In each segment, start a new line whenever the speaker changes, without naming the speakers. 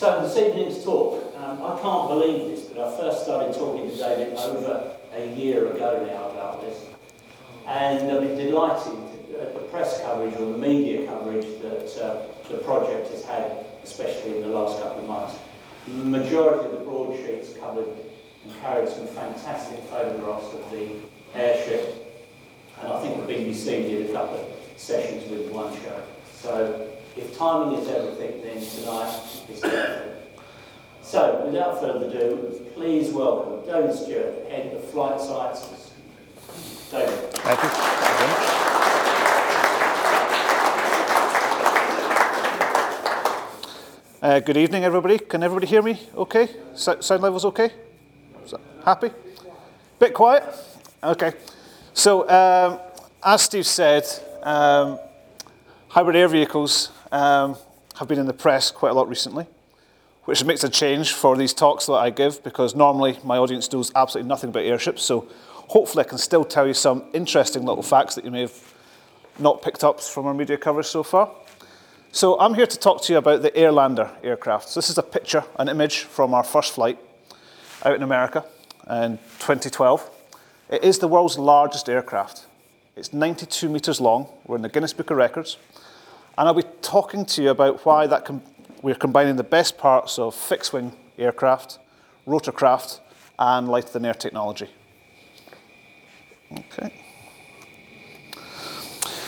So this evening's talk, um, I can't believe this, but I first started talking to David over a year ago now about this. And I've been delighted at the press coverage or the media coverage that uh, the project has had, especially in the last couple of months. The majority of the broadsheets covered and carried some fantastic photographs of the airship. And I think the BBC did a couple of sessions with one show. So if timing is everything, then tonight is everything. So, without further ado, please welcome David Stewart, Head of Flight Sciences. David.
Thank you. Uh, good evening, everybody. Can everybody hear me okay? So, sound levels okay? So, happy? Bit quiet? Okay. So, um, as Steve said, um, hybrid air vehicles um, have been in the press quite a lot recently, which makes a change for these talks that I give because normally my audience knows absolutely nothing about airships. So, hopefully, I can still tell you some interesting little facts that you may have not picked up from our media coverage so far. So I'm here to talk to you about the Airlander aircraft. So this is a picture, an image from our first flight out in America in 2012. It is the world's largest aircraft. It's 92 metres long. We're in the Guinness Book of Records. And I'll be talking to you about why that com- we're combining the best parts of fixed-wing aircraft, rotorcraft, and light-than-air technology. Okay.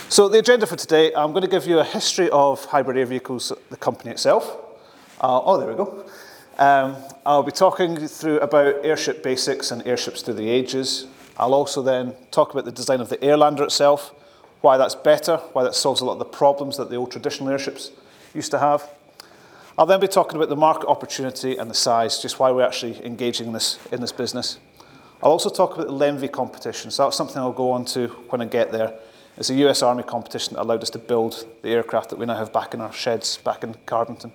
So the agenda for today, I'm going to give you a history of hybrid air vehicles, the company itself. Uh, oh, there we go. Um, I'll be talking through about airship basics and airships through the ages. I'll also then talk about the design of the Airlander itself, why that's better, why that solves a lot of the problems that the old traditional airships used to have. I'll then be talking about the market opportunity and the size, just why we're actually engaging in this, in this business. I'll also talk about the LEMV competition, so that's something I'll go on to when I get there. It's a US Army competition that allowed us to build the aircraft that we now have back in our sheds back in Cardington.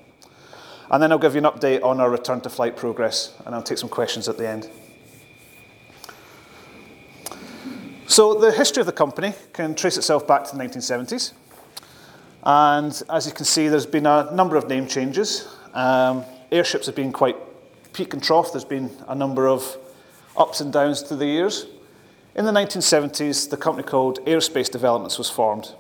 And then I'll give you an update on our return to flight progress, and I'll take some questions at the end. So, the history of the company can trace itself back to the 1970s. And as you can see, there's been a number of name changes. Um, airships have been quite peak and trough. There's been a number of ups and downs through the years. In the 1970s, the company called Aerospace Developments was formed.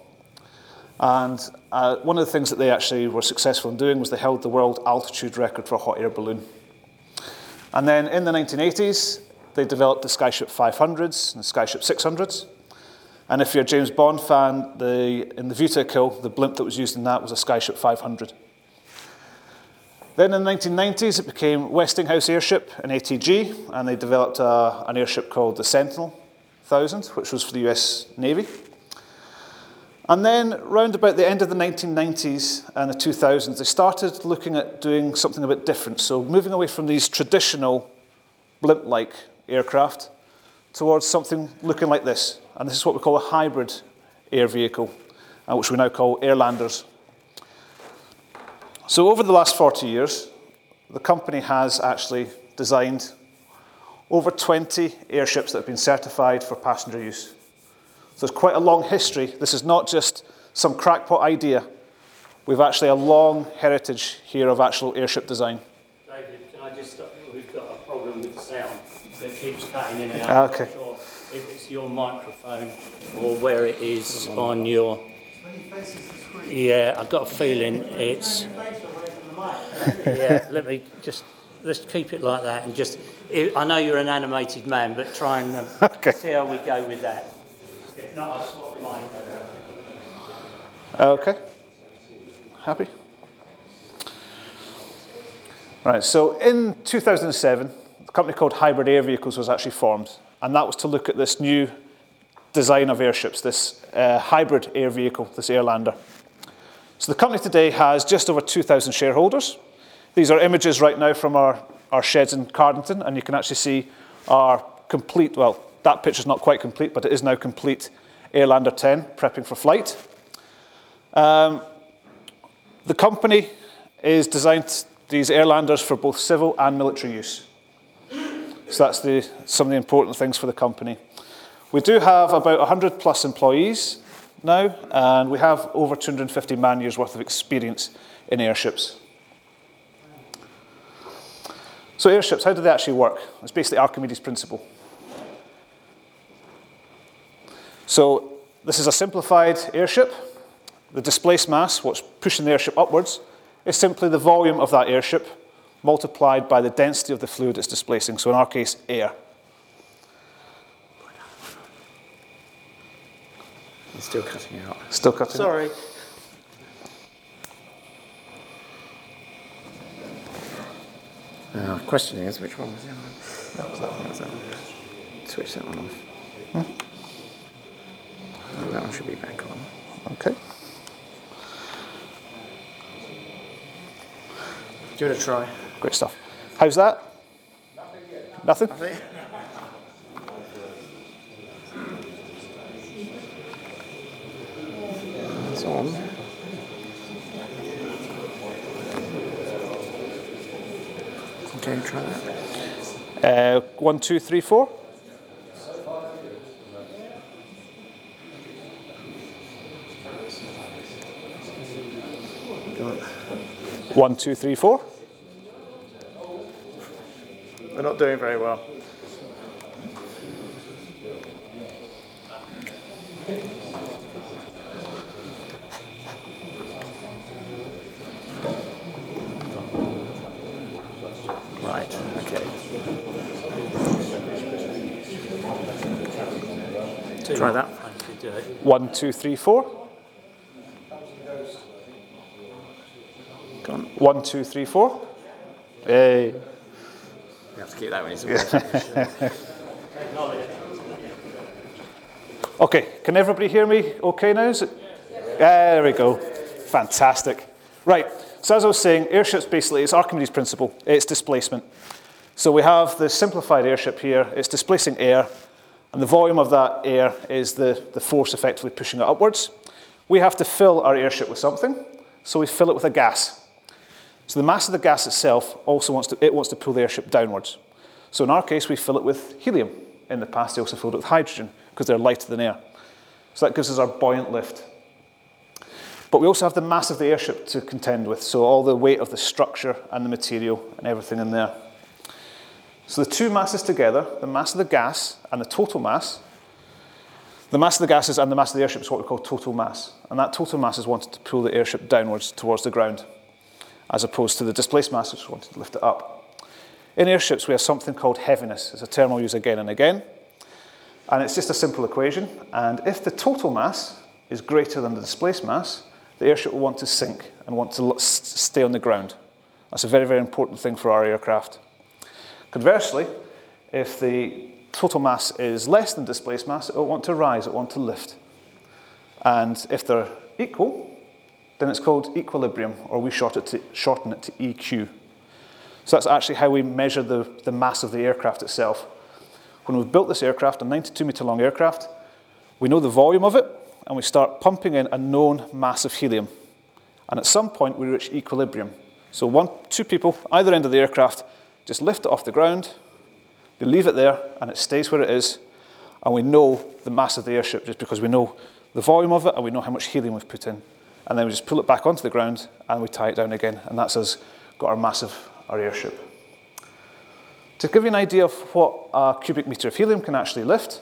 And uh, one of the things that they actually were successful in doing was they held the world altitude record for a hot air balloon. And then in the 1980s, they developed the Skyship 500s and the Skyship 600s. And if you're a James Bond fan, the, in the View to Kill, the blimp that was used in that was a Skyship 500. Then in the 1990s, it became Westinghouse Airship, an ATG, and they developed a, an airship called the Sentinel 1000, which was for the US Navy. And then, round about the end of the 1990s and the 2000s, they started looking at doing something a bit different. So, moving away from these traditional blimp like aircraft towards something looking like this. And this is what we call a hybrid air vehicle, uh, which we now call Airlanders. So, over the last 40 years, the company has actually designed over 20 airships that have been certified for passenger use. So there's quite a long history. This is not just some crackpot idea. We've actually a long heritage here of actual airship design.
David, can I just stop? We've got a problem with the sound that keeps cutting in and out.
Okay.
I'm not sure if it's your microphone or where it is on your. Yeah, I've got a feeling it's. yeah, let me just let's keep it like that and just. I know you're an animated man, but try and um,
Okay.
see how we go with that. If not, I'll swap mine.
Okay. Happy? Right, so in 2007, a company called Hybrid Air Vehicles was actually formed, and that was to look at this new design of airships, this uh, hybrid air vehicle, this Airlander. So the company today has just over 2,000 shareholders. These are images right now from our, our sheds in Cardington, and you can actually see our complete, well, that picture's not quite complete, but it is now complete Airlander 10, prepping for flight. Um, the company is designed these Airlanders for both civil and military use. So that's the, some of the important things for the company. We do have about 100 plus employees now, and we have over 250 man years worth of experience in airships. So airships, how do they actually work? It's basically Archimedes' principle. So this is a simplified airship. The displaced mass, what's pushing the airship upwards, is simply the volume of that airship multiplied by the density of the fluid it's displacing. So in our case, air.
It's still cutting out.
Still cutting.
Sorry. Uh, question is, which one was the other one? That was that one. Was that one. Switch that one off. Oh, that one should be back on.
Okay.
Give it a try.
Great stuff. How's that? Nothing?
It's on. Okay, try that.
Uh, one, two, three, four. One, two, three, four.
We're not doing very well. Right, okay. Try that.
One, two, three, four.
Go on.
One, two, three, four. Hey.
You have to keep that it's
Okay, can everybody hear me okay now? Is it? There we go. Fantastic. Right, so as I was saying, airships basically, it's Archimedes' principle, it's displacement. So we have the simplified airship here, it's displacing air, and the volume of that air is the, the force effectively pushing it upwards. We have to fill our airship with something, so we fill it with a gas. So the mass of the gas itself also wants to, it wants to pull the airship downwards. So in our case, we fill it with helium. In the past, they also filled it with hydrogen because they're lighter than air. So that gives us our buoyant lift. But we also have the mass of the airship to contend with, so all the weight of the structure and the material and everything in there. So the two masses together, the mass of the gas and the total mass, the mass of the gases and the mass of the airship is what we call total mass. And that total mass is wanted to pull the airship downwards towards the ground, as opposed to the displaced mass, which wanted to lift it up. In airships, we have something called heaviness. It's a term I'll use again and again. And it's just a simple equation. And if the total mass is greater than the displaced mass, the airship will want to sink and want to stay on the ground. That's a very, very important thing for our aircraft. Conversely, if the total mass is less than displaced mass, it will want to rise, it will want to lift. And if they're equal, then it's called equilibrium, or we short it to, shorten it to EQ. So that's actually how we measure the, the mass of the aircraft itself. When we've built this aircraft, a 92 metre long aircraft, we know the volume of it, and we start pumping in a known mass of helium. And at some point, we reach equilibrium. So one, two people, either end of the aircraft, just lift it off the ground, they leave it there, and it stays where it is, and we know the mass of the airship just because we know the volume of it and we know how much helium we've put in. And then we just pull it back onto the ground and we tie it down again, and that's us got our mass of our airship. To give you an idea of what a cubic metre of helium can actually lift,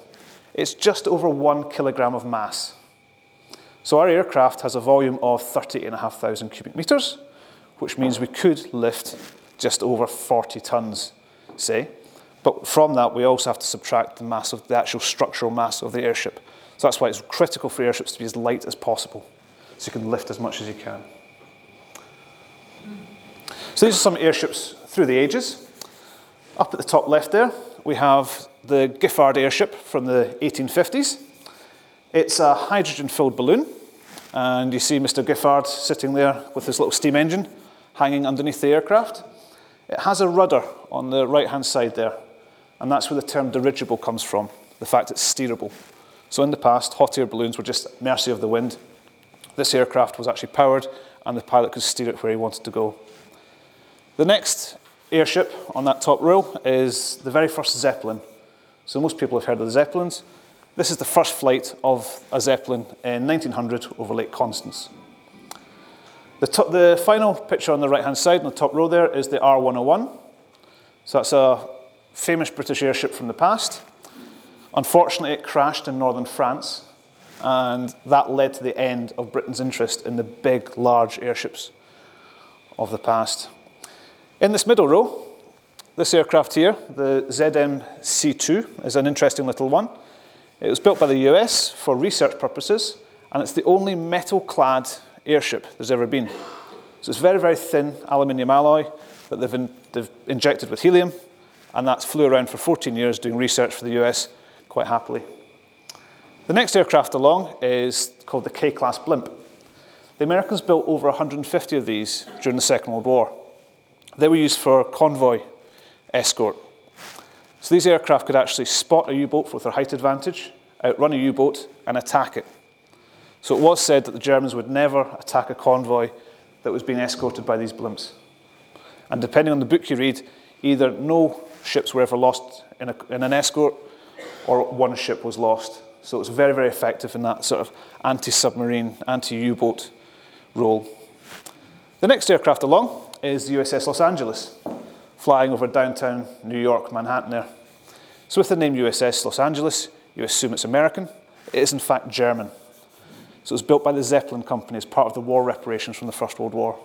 it's just over one kilogram of mass. So our aircraft has a volume of 30,500 cubic metres, which means we could lift just over 40 tonnes, say. But from that, we also have to subtract the mass of the actual structural mass of the airship. So that's why it's critical for airships to be as light as possible, so you can lift as much as you can. So these are some airships through the ages. Up at the top left there, we have the Giffard airship from the 1850s. It's a hydrogen-filled balloon, and you see Mr. Giffard sitting there with his little steam engine hanging underneath the aircraft. It has a rudder on the right-hand side there, and that's where the term dirigible comes from, the fact it's steerable. So in the past, hot air balloons were just mercy of the wind. This aircraft was actually powered, and the pilot could steer it where he wanted to go. The next airship on that top row is the very first Zeppelin. So most people have heard of the Zeppelins. This is the first flight of a Zeppelin in 1900 over Lake Constance. The, to- the final picture on the right hand side, on the top row there, is the R101. So that's a famous British airship from the past. Unfortunately, it crashed in northern France, and that led to the end of Britain's interest in the big, large airships of the past. In this middle row, this aircraft here, the ZMC2, is an interesting little one. It was built by the US for research purposes, and it's the only metal clad airship there's ever been. So it's very, very thin aluminium alloy that they've, in, they've injected with helium, and that's flew around for 14 years doing research for the US quite happily. The next aircraft along is called the K class blimp. The Americans built over 150 of these during the Second World War. They were used for convoy escort. So these aircraft could actually spot a U boat with their height advantage, outrun a U boat, and attack it. So it was said that the Germans would never attack a convoy that was being escorted by these blimps. And depending on the book you read, either no ships were ever lost in, a, in an escort or one ship was lost. So it's very, very effective in that sort of anti submarine, anti U boat role. The next aircraft along is the USS Los Angeles flying over downtown New York, Manhattan there. So with the name USS Los Angeles, you assume it's American. It is in fact German. So it was built by the Zeppelin Company as part of the war reparations from the First World War.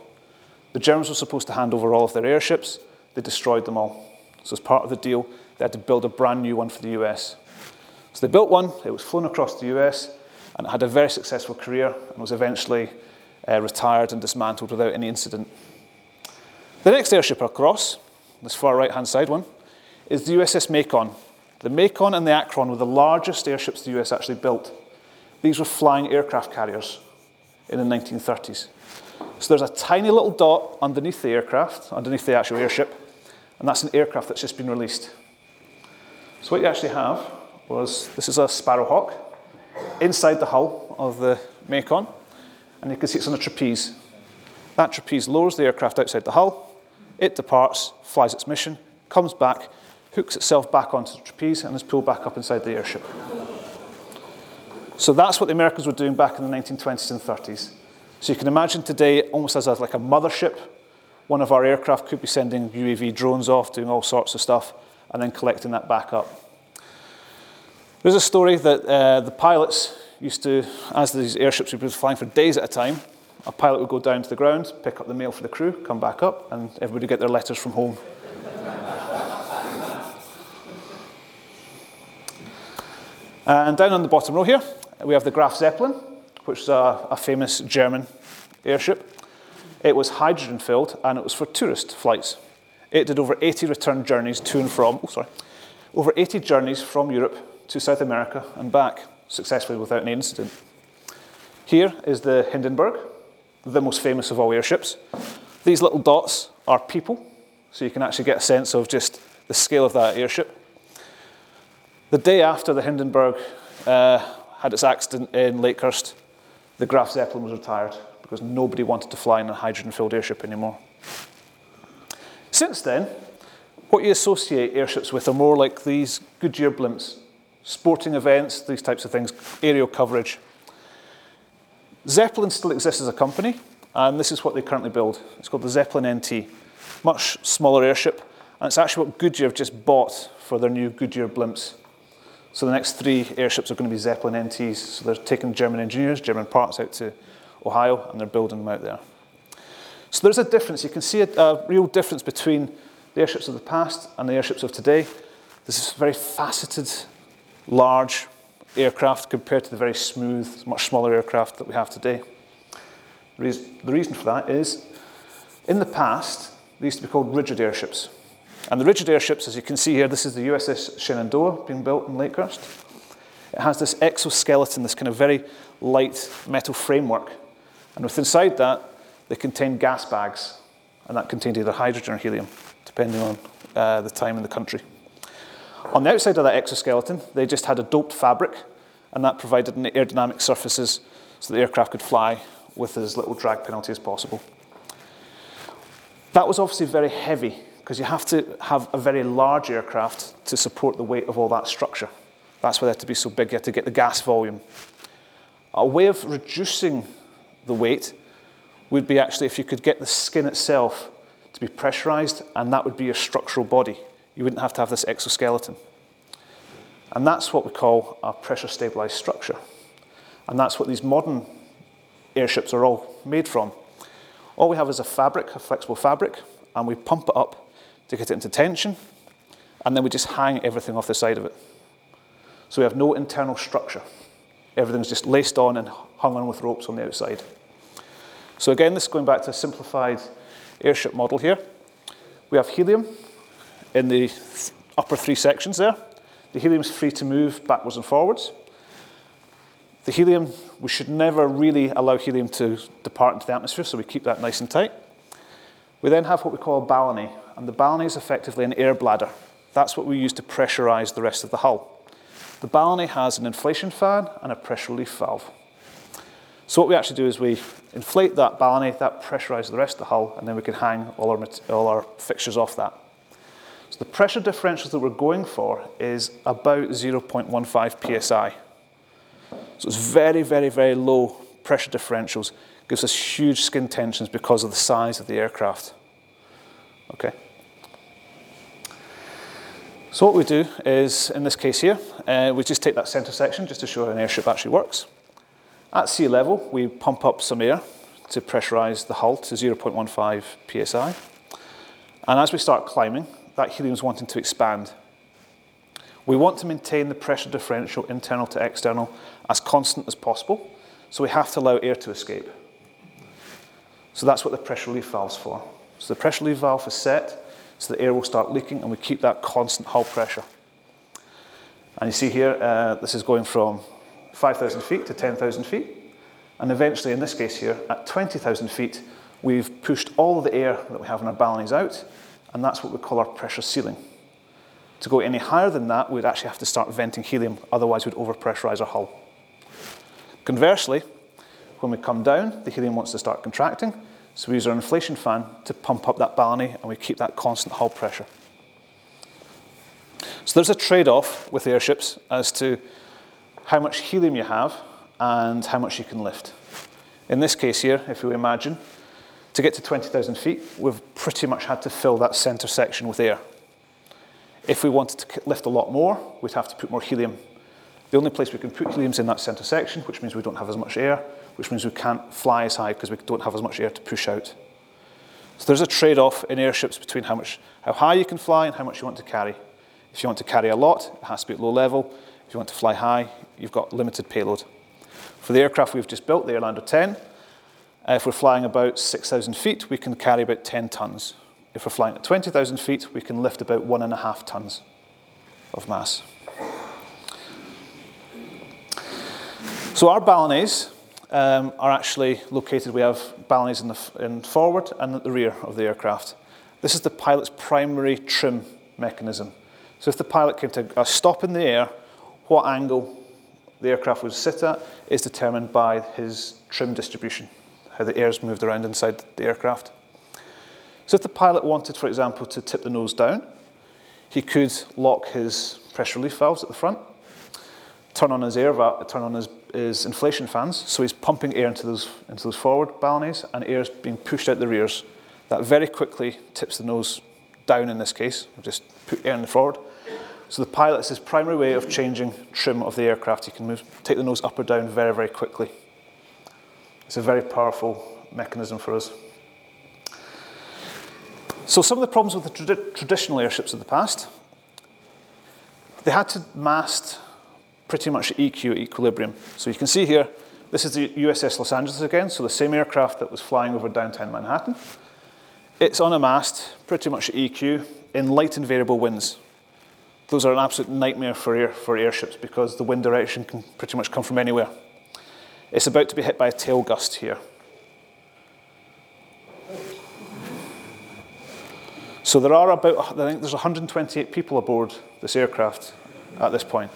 The Germans were supposed to hand over all of their airships. They destroyed them all. So as part of the deal, they had to build a brand new one for the US. So they built one, it was flown across the US, and it had a very successful career and was eventually uh, retired and dismantled without any incident. The next airship across this far right hand side one, is the USS Macon. The Macon and the Akron were the largest airships the US actually built. These were flying aircraft carriers in the 1930s. So there's a tiny little dot underneath the aircraft, underneath the actual airship, and that's an aircraft that's just been released. So what you actually have was this is a Sparrowhawk inside the hull of the Macon, and you can see it's on a trapeze. That trapeze lowers the aircraft outside the hull, it departs, flies its mission, comes back, hooks itself back onto the trapeze, and is pulled back up inside the airship. So that's what the Americans were doing back in the 1920s and 30s. So you can imagine today, almost as a, like a mothership, one of our aircraft could be sending UAV drones off, doing all sorts of stuff, and then collecting that back up. There's a story that uh, the pilots used to, as these airships would be flying for days at a time, a pilot would go down to the ground, pick up the mail for the crew, come back up, and everybody get their letters from home. and down on the bottom row here, we have the Graf Zeppelin, which is a, a famous German airship. It was hydrogen filled and it was for tourist flights. It did over 80 return journeys to and from, oh, sorry, over 80 journeys from Europe to South America and back successfully without any incident. Here is the Hindenburg, the most famous of all airships. These little dots are people, so you can actually get a sense of just the scale of that airship. The day after the Hindenburg uh, had its accident in Lakehurst, the Graf Zeppelin was retired because nobody wanted to fly in a hydrogen filled airship anymore. Since then, what you associate airships with are more like these Goodyear blimps, sporting events, these types of things, aerial coverage. Zeppelin still exists as a company, and this is what they currently build. It's called the Zeppelin NT, much smaller airship, and it's actually what Goodyear have just bought for their new Goodyear blimps. So the next three airships are going to be Zeppelin NTs. So they're taking German engineers, German parts out to Ohio, and they're building them out there. So there's a difference. You can see a, a real difference between the airships of the past and the airships of today. This is very faceted, large, aircraft compared to the very smooth, much smaller aircraft that we have today. The reason for that is in the past, they used to be called rigid airships. And the rigid airships, as you can see here, this is the USS Shenandoah being built in Lakehurst. It has this exoskeleton, this kind of very light metal framework. And with inside that, they contain gas bags. And that contained either hydrogen or helium, depending on uh, the time in the country. On the outside of that exoskeleton, they just had a doped fabric, and that provided aerodynamic surfaces so the aircraft could fly with as little drag penalty as possible. That was obviously very heavy because you have to have a very large aircraft to support the weight of all that structure. That's why they had to be so big, you had to get the gas volume. A way of reducing the weight would be actually if you could get the skin itself to be pressurized, and that would be your structural body. You wouldn't have to have this exoskeleton. And that's what we call a pressure stabilized structure. And that's what these modern airships are all made from. All we have is a fabric, a flexible fabric, and we pump it up to get it into tension, and then we just hang everything off the side of it. So we have no internal structure. Everything's just laced on and hung on with ropes on the outside. So again, this is going back to a simplified airship model here. We have helium in the upper three sections there. The helium is free to move backwards and forwards. The helium, we should never really allow helium to depart into the atmosphere, so we keep that nice and tight. We then have what we call a ballonnet, and the ballonnet is effectively an air bladder. That's what we use to pressurize the rest of the hull. The ballonnet has an inflation fan and a pressure relief valve. So what we actually do is we inflate that ballonnet, that pressurizes the rest of the hull, and then we can hang all our, all our fixtures off that. So the pressure differentials that we're going for is about 0.15 psi. So it's very, very, very low pressure differentials. Gives us huge skin tensions because of the size of the aircraft. Okay. So what we do is, in this case here, uh, we just take that centre section just to show how an airship actually works. At sea level, we pump up some air to pressurise the hull to 0.15 psi. And as we start climbing, that helium is wanting to expand. We want to maintain the pressure differential internal to external as constant as possible, so we have to allow air to escape. So that's what the pressure relief valve's for. So the pressure relief valve is set so the air will start leaking and we keep that constant hull pressure. And you see here, uh, this is going from 5,000 feet to 10,000 feet. And eventually, in this case here, at 20,000 feet, we've pushed all the air that we have in our ballonets out, and that's what we call our pressure ceiling. To go any higher than that, we'd actually have to start venting helium, otherwise, we'd overpressurize our hull. Conversely, when we come down, the helium wants to start contracting, so we use our inflation fan to pump up that ballonnet and we keep that constant hull pressure. So there's a trade off with airships as to how much helium you have and how much you can lift. In this case here, if you imagine, to get to 20,000 feet, we've pretty much had to fill that centre section with air. If we wanted to lift a lot more, we'd have to put more helium. The only place we can put helium is in that centre section, which means we don't have as much air, which means we can't fly as high because we don't have as much air to push out. So there's a trade-off in airships between how much, how high you can fly and how much you want to carry. If you want to carry a lot, it has to be at low level. If you want to fly high, you've got limited payload. For the aircraft we've just built, the Airlander 10, uh, if we're flying about 6,000 feet, we can carry about 10 tons. If we're flying at 20,000 feet, we can lift about one and a half tons of mass. So our ballonets um, are actually located, we have ballonets in the in forward and at the rear of the aircraft. This is the pilot's primary trim mechanism. So if the pilot came to a stop in the air, what angle the aircraft would sit at is determined by his trim distribution, how the air is moved around inside the aircraft. So if the pilot wanted, for example, to tip the nose down, he could lock his pressure relief valves at the front, turn on his air valve, turn on his, his inflation fans, so he's pumping air into those, into those forward ballonets, and air is being pushed out the rears. That very quickly tips the nose down in this case, I've just put air in the forward. So the pilot's his primary way of changing trim of the aircraft. He can move, take the nose up or down very, very quickly. It's a very powerful mechanism for us. So some of the problems with the trad- traditional airships of the past, they had to mast pretty much EQ equilibrium. So you can see here, this is the USS Los Angeles again, so the same aircraft that was flying over downtown Manhattan. It's on a mast, pretty much EQ, in light and variable winds. Those are an absolute nightmare for, air, for airships because the wind direction can pretty much come from anywhere. It's about to be hit by a tail gust here. So there are about, I think there's 128 people aboard this aircraft at this point.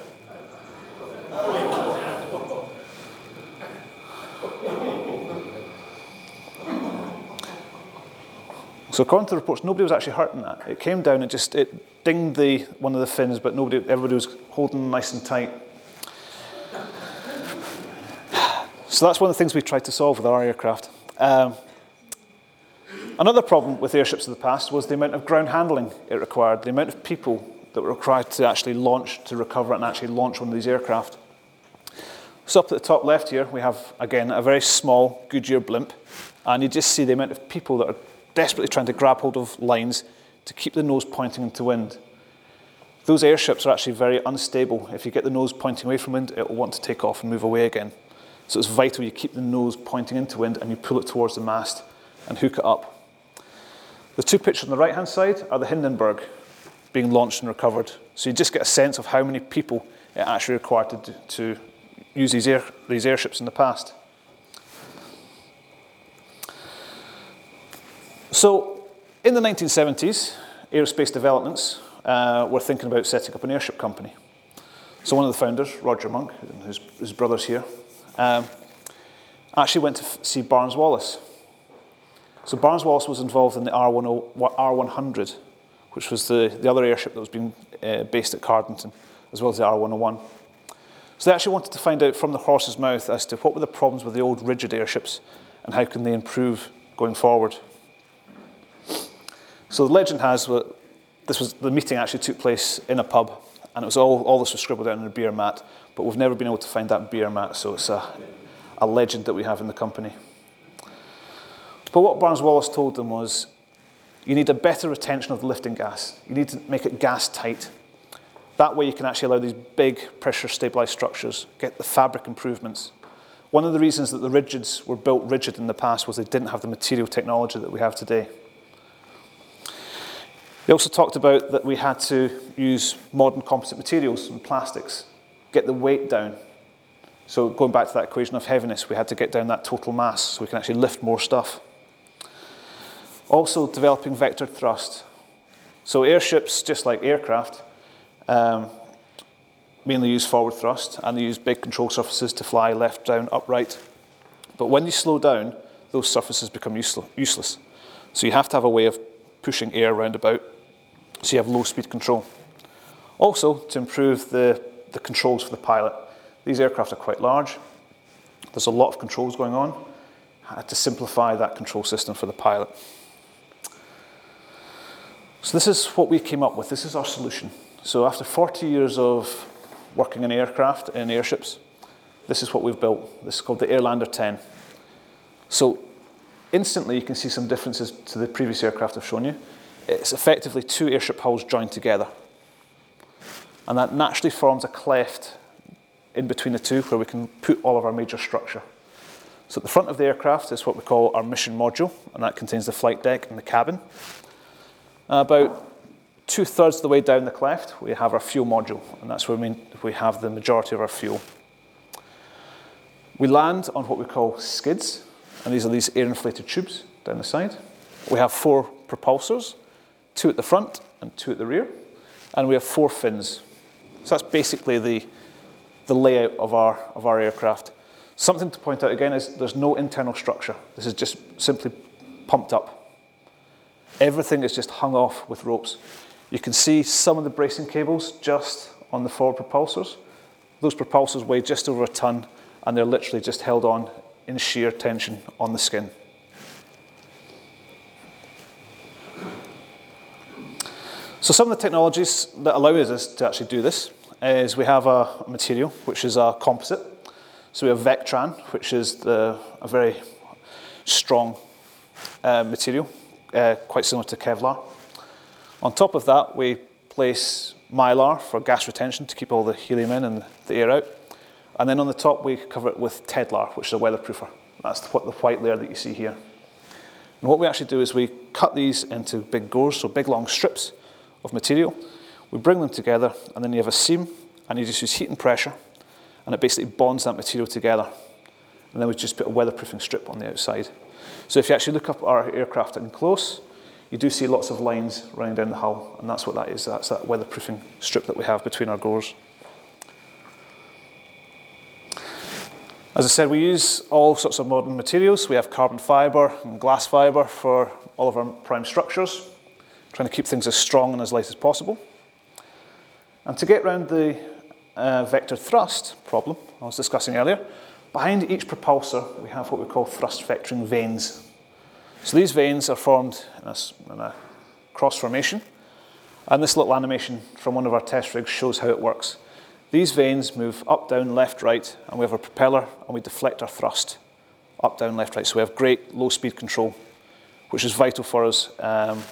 So according to the reports, nobody was actually hurt in that. It came down and just it dinged the one of the fins, but nobody, everybody was holding nice and tight. So that's one of the things we've tried to solve with our aircraft. Um, Another problem with airships of the past was the amount of ground handling it required, the amount of people that were required to actually launch, to recover and actually launch one of these aircraft. So up at the top left here, we have, again, a very small Goodyear blimp, and you just see the amount of people that are desperately trying to grab hold of lines to keep the nose pointing into wind. Those airships are actually very unstable. If you get the nose pointing away from wind, it will want to take off and move away again. So it's vital you keep the nose pointing into wind and you pull it towards the mast and hook it up. The two pictures on the right hand side are the Hindenburg being launched and recovered. So you just get a sense of how many people it actually required to, to use these, air, these airships in the past. So in the 1970s, aerospace developments uh, were thinking about setting up an airship company. So one of the founders, Roger Munk, and his, his brothers here, um, actually went to see Barnes Wallis. So Barnes Wallis was involved in the R10, R100, which was the, the other airship that was being uh, based at Cardington, as well as the R101. So they actually wanted to find out from the horse's mouth as to what were the problems with the old rigid airships and how can they improve going forward. So the legend has that this was the meeting actually took place in a pub, and it was all, all this was scribbled down on a beer mat, but we've never been able to find that beer mat, so it's a, a legend that we have in the company. But what Barnes Wallis told them was you need a better retention of the lifting gas. You need to make it gas tight. That way you can actually allow these big pressure stabilized structures, get the fabric improvements. One of the reasons that the rigids were built rigid in the past was they didn't have the material technology that we have today. They also talked about that we had to use modern composite materials and plastics, get the weight down. So going back to that equation of heaviness, we had to get down that total mass so we can actually lift more stuff. Also developing vector thrust. So airships, just like aircraft, um, mainly use forward thrust and they use big control surfaces to fly left, down, upright. But when you slow down, those surfaces become useless. So you have to have a way of pushing air around about so you have low speed control. Also, to improve the, the controls for the pilot. These aircraft are quite large. There's a lot of controls going on. I had to simplify that control system for the pilot. So this is what we came up with. This is our solution. So after 40 years of working in aircraft, and airships, this is what we've built. This is called the Airlander 10. So instantly you can see some differences to the previous aircraft I've shown you. It's effectively two airship hulls joined together. And that naturally forms a cleft in between the two where we can put all of our major structure. So at the front of the aircraft is what we call our mission module, and that contains the flight deck and the cabin. About two thirds of the way down the cleft, we have our fuel module, and that's where we have the majority of our fuel. We land on what we call skids, and these are these air inflated tubes down the side. We have four propulsors, two at the front and two at the rear, and we have four fins. So that's basically the, the layout of our, of our aircraft. Something to point out again is there's no internal structure. This is just simply pumped up. Everything is just hung off with ropes. You can see some of the bracing cables just on the forward propulsors. Those propulsors weigh just over a ton and they're literally just held on in sheer tension on the skin. So some of the technologies that allow us to actually do this is we have a material which is a composite. So we have Vectran, which is the, a very strong uh, material uh, quite similar to Kevlar. On top of that, we place mylar for gas retention to keep all the helium in and the air out. And then on the top, we cover it with Tedlar, which is a weatherproofer. That's the, the white layer that you see here. And what we actually do is we cut these into big gores, so big long strips of material. We bring them together, and then you have a seam, and you just use heat and pressure, and it basically bonds that material together. And then we just put a weatherproofing strip on the outside. So if you actually look up our aircraft in close, you do see lots of lines running down the hull, and that's what that is. That's that weatherproofing strip that we have between our gores. As I said, we use all sorts of modern materials. We have carbon fibre and glass fibre for all of our prime structures, trying to keep things as strong and as light as possible. And to get around the uh, vector thrust problem I was discussing earlier, Behind each propulsor, we have what we call thrust vectoring vanes. So these vanes are formed in a, in a cross formation. And this little animation from one of our test rigs shows how it works. These vanes move up, down, left, right, and we have a propeller and we deflect our thrust up, down, left, right. So we have great low speed control, which is vital for us. Um,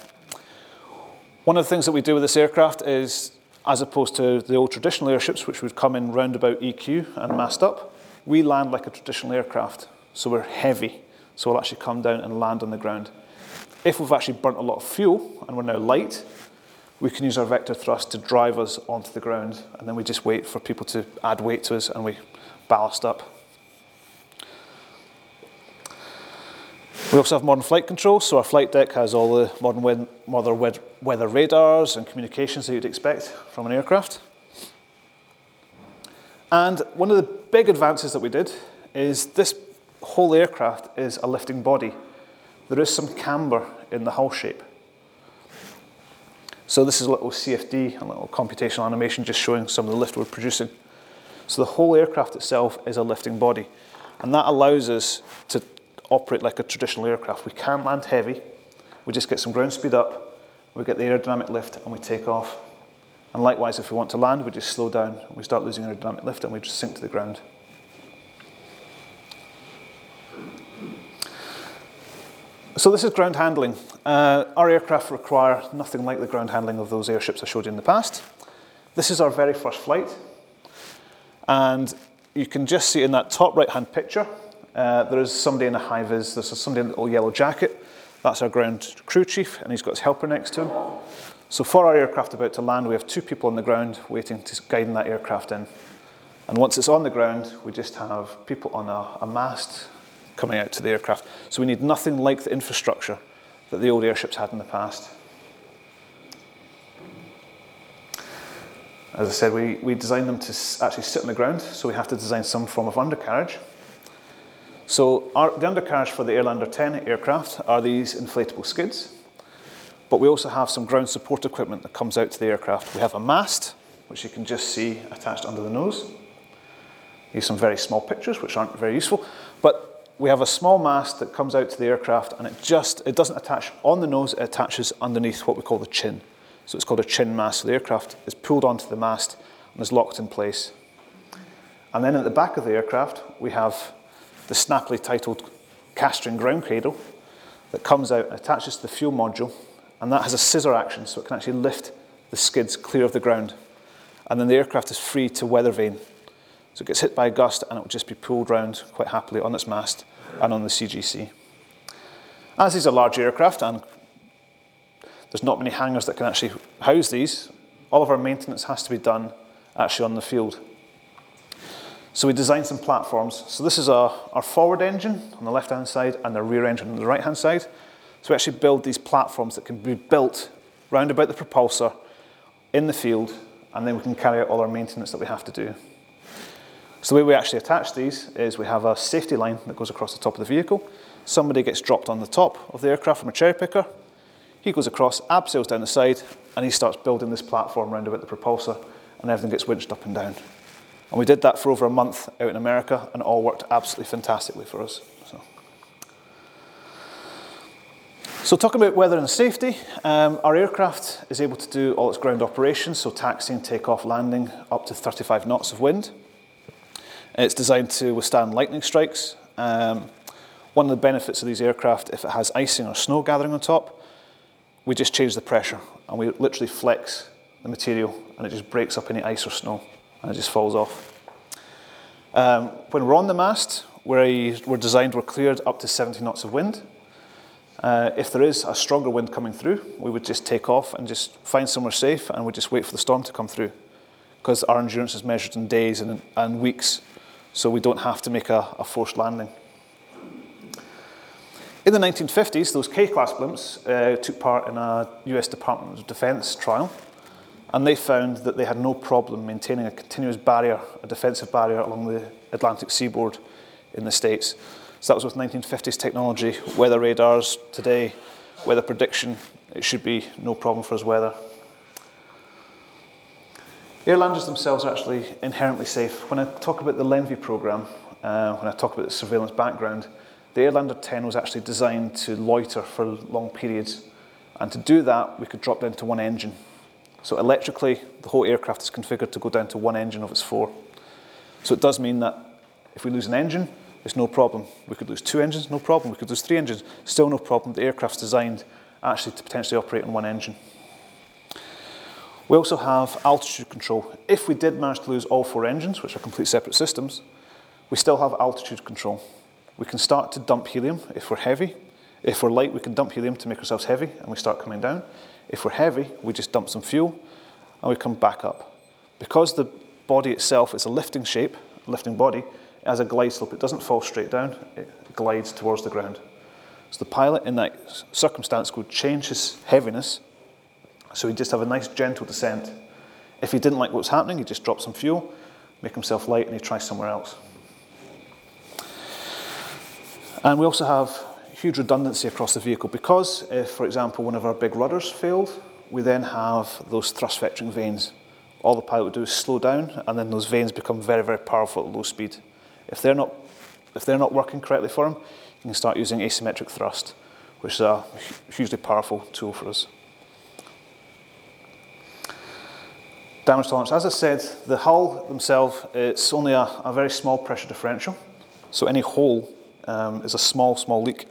one of the things that we do with this aircraft is, as opposed to the old traditional airships, which would come in roundabout EQ and mast up, we land like a traditional aircraft. So we're heavy. So we'll actually come down and land on the ground. If we've actually burnt a lot of fuel and we're now light, we can use our vector thrust to drive us onto the ground, and then we just wait for people to add weight to us and we ballast up. We also have modern flight control, so our flight deck has all the modern weather radars and communications that you'd expect from an aircraft. And one of the big advances that we did is this whole aircraft is a lifting body. There is some camber in the hull shape. So this is a little CFD, a little computational animation just showing some of the lift we're producing. So the whole aircraft itself is a lifting body. And that allows us to operate like a traditional aircraft. We can't land heavy, we just get some ground speed up, we get the aerodynamic lift and we take off. And likewise, if we want to land, we just slow down, we start losing aerodynamic lift and we just sink to the ground. So this is ground handling. Uh, our aircraft require nothing like the ground handling of those airships I showed you in the past. This is our very first flight. And you can just see in that top right-hand picture, uh, there is somebody in a high vis, there's somebody in a little yellow jacket. That's our ground crew chief, and he's got his helper next to him. So for our aircraft about to land, we have two people on the ground waiting to guide that aircraft in. And once it's on the ground, we just have people on a, a mast coming out to the aircraft. So we need nothing like the infrastructure that the old airships had in the past. As I said, we, we designed them to actually sit on the ground, so we have to design some form of undercarriage. So our, the undercarriage for the Airlander 10 aircraft are these inflatable skids, but we also have some ground support equipment that comes out to the aircraft. We have a mast, which you can just see attached under the nose. Here's some very small pictures, which aren't very useful, but we have a small mast that comes out to the aircraft and it just it doesn't attach on the nose, it attaches underneath what we call the chin. So it's called a chin mast. So the aircraft is pulled onto the mast and is locked in place. And then at the back of the aircraft, we have the snappily titled castering ground cradle that comes out and attaches to the fuel module, and that has a scissor action, so it can actually lift the skids clear of the ground. And then the aircraft is free to weather vane so it gets hit by a gust and it will just be pulled round quite happily on its mast and on the CGC. As these are large aircraft and there's not many hangars that can actually house these, all of our maintenance has to be done actually on the field. So we designed some platforms. So this is our, our forward engine on the left-hand side and the rear engine on the right-hand side. So we actually build these platforms that can be built round about the propulsor in the field and then we can carry out all our maintenance that we have to do. So the way we actually attach these is we have a safety line that goes across the top of the vehicle. Somebody gets dropped on the top of the aircraft from a cherry picker. He goes across, abseils down the side, and he starts building this platform round about the propulsor, and everything gets winched up and down. And we did that for over a month out in America, and it all worked absolutely fantastically for us. So, so talking about weather and safety, um, our aircraft is able to do all its ground operations, so taxiing, takeoff, landing, up to 35 knots of wind. It's designed to withstand lightning strikes. Um, one of the benefits of these aircraft, if it has icing or snow gathering on top, we just change the pressure and we literally flex the material and it just breaks up any ice or snow and it just falls off. Um, when we're on the mast, we're, we're designed, we're cleared up to 70 knots of wind. Uh, if there is a stronger wind coming through, we would just take off and just find somewhere safe and we just wait for the storm to come through because our endurance is measured in days and, and weeks so we don't have to make a, a forced landing. In the 1950s, those K-class blimps uh, took part in a US Department of Defense trial, and they found that they had no problem maintaining a continuous barrier, a defensive barrier along the Atlantic seaboard in the States. So that was with 1950s technology, weather radars today, weather prediction, it should be no problem for us weather. Airlanders themselves are actually inherently safe. When I talk about the LEMV program, uh, when I talk about the surveillance background, The Airlander 10 was actually designed to loiter for long periods. And to do that, we could drop down to one engine. So electrically, the whole aircraft is configured to go down to one engine of its four. So it does mean that if we lose an engine, it's no problem. We could lose two engines, no problem. We could lose three engines, still no problem. The aircraft's designed actually to potentially operate on one engine. We also have altitude control. If we did manage to lose all four engines, which are complete separate systems, we still have altitude control. We can start to dump helium if we're heavy. If we're light, we can dump helium to make ourselves heavy and we start coming down. If we're heavy, we just dump some fuel and we come back up. Because the body itself is a lifting shape, lifting body, it has a glide slope. It doesn't fall straight down, it glides towards the ground. So the pilot in that circumstance could change his heaviness so he'd just have a nice gentle descent. If he didn't like what was happening, he'd just drop some fuel, make himself light, and he'd try somewhere else. And we also have huge redundancy across the vehicle because if, for example, one of our big rudders failed, we then have those thrust vectoring vanes. All the pilot would do is slow down, and then those vanes become very, very powerful at low speed. If they're not, if they're not working correctly for him, you can start using asymmetric thrust, which is a hugely powerful tool for us. Damage tolerance. As I said, the hull themselves, it's only a, a very small pressure differential. So any hole um, is a small, small leak.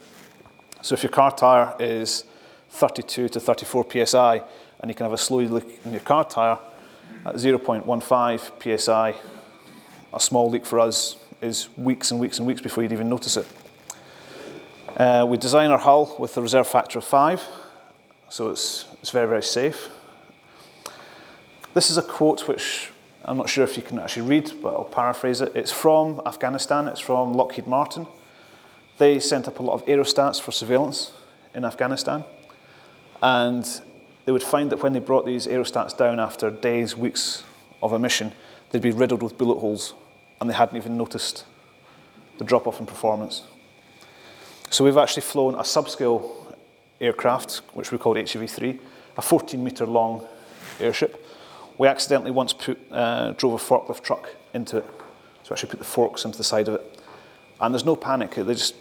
So if your car tyre is 32 to 34 psi, and you can have a slow leak in your car tyre at 0.15 psi, a small leak for us is weeks and weeks and weeks before you'd even notice it. Uh, we design our hull with a reserve factor of 5, so it's, it's very, very safe. This is a quote which I'm not sure if you can actually read, but I'll paraphrase it. It's from Afghanistan, it's from Lockheed Martin. They sent up a lot of aerostats for surveillance in Afghanistan. And they would find that when they brought these aerostats down after days, weeks of a mission, they'd be riddled with bullet holes, and they hadn't even noticed the drop off in performance. So we've actually flown a subscale aircraft, which we called HEV 3, a 14 metre long airship we accidentally once put, uh, drove a forklift truck into it. So actually put the forks into the side of it. And there's no panic. They just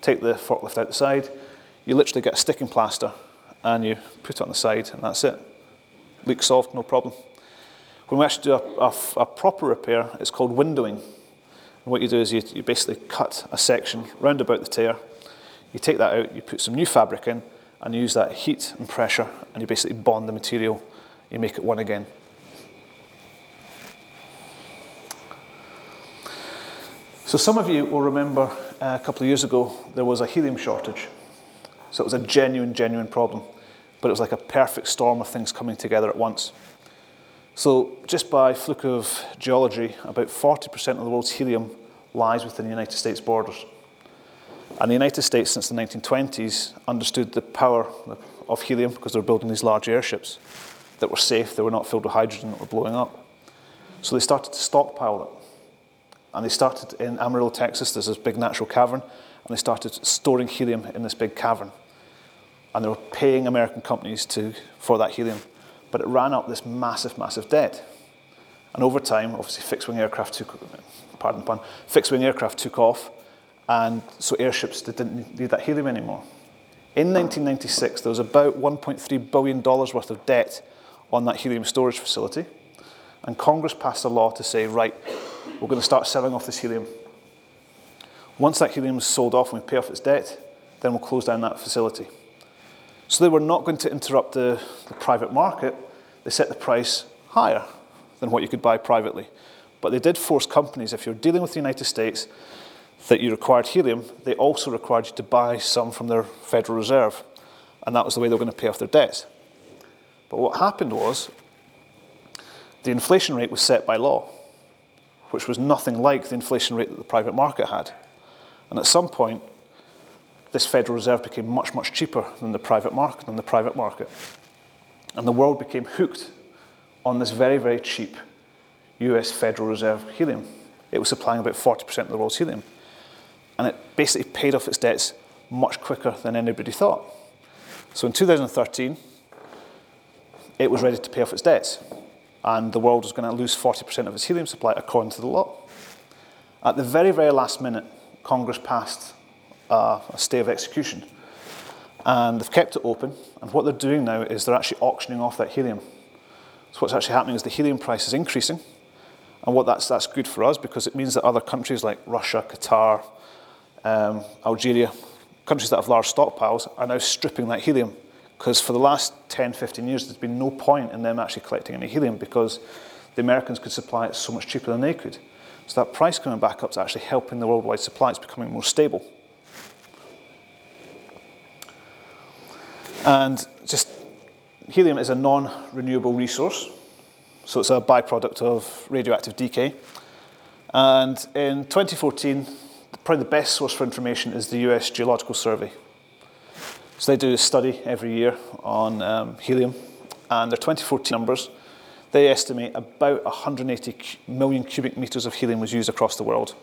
take the forklift out the side. You literally get a sticking plaster and you put it on the side and that's it. Leak solved, no problem. When we actually do a, a, a proper repair, it's called windowing. And what you do is you, you basically cut a section round about the tear. You take that out, you put some new fabric in, and you use that heat and pressure, and you basically bond the material. You make it one again. So some of you will remember a couple of years ago there was a helium shortage. So it was a genuine, genuine problem. But it was like a perfect storm of things coming together at once. So just by fluke of geology, about 40% of the world's helium lies within the United States borders. And the United States, since the 1920s, understood the power of helium because they were building these large airships that were safe, they were not filled with hydrogen that were blowing up. So they started to stockpile it. And they started in Amarillo, Texas. There's this big natural cavern. And they started storing helium in this big cavern. And they were paying American companies to, for that helium. But it ran up this massive, massive debt. And over time, obviously, fixed wing aircraft took, pardon the pun, fixed wing aircraft took off. And so airships didn't need that helium anymore. In 1996, there was about $1.3 billion worth of debt on that helium storage facility. And Congress passed a law to say, right, we're going to start selling off this helium. Once that helium is sold off and we pay off its debt, then we'll close down that facility. So they were not going to interrupt the, the private market. They set the price higher than what you could buy privately. But they did force companies, if you're dealing with the United States, that you required helium, they also required you to buy some from their Federal Reserve. And that was the way they were going to pay off their debts. But what happened was the inflation rate was set by law which was nothing like the inflation rate that the private market had. And at some point, this Federal Reserve became much, much cheaper than the private market, than the private market. And the world became hooked on this very, very cheap US Federal Reserve helium. It was supplying about 40% of the world's helium. And it basically paid off its debts much quicker than anybody thought. So in 2013, it was ready to pay off its debts and the world was going to lose 40% of its helium supply according to the law. At the very, very last minute, Congress passed a, a stay of execution. And they've kept it open. And what they're doing now is they're actually auctioning off that helium. So what's actually happening is the helium price is increasing. And what that's, that's good for us because it means that other countries like Russia, Qatar, um, Algeria, countries that have large stockpiles, are now stripping that helium. Because for the last 10, 15 years, there's been no point in them actually collecting any helium because the Americans could supply it so much cheaper than they could. So that price coming back up is actually helping the worldwide supply. It's becoming more stable. And just helium is a non-renewable resource. So it's a byproduct of radioactive decay. And in 2014, probably the best source for information is the US Geological Survey. So they do a study every year on um, helium, and their 2014 numbers, they estimate about 180 million cubic meters of helium was used across the world.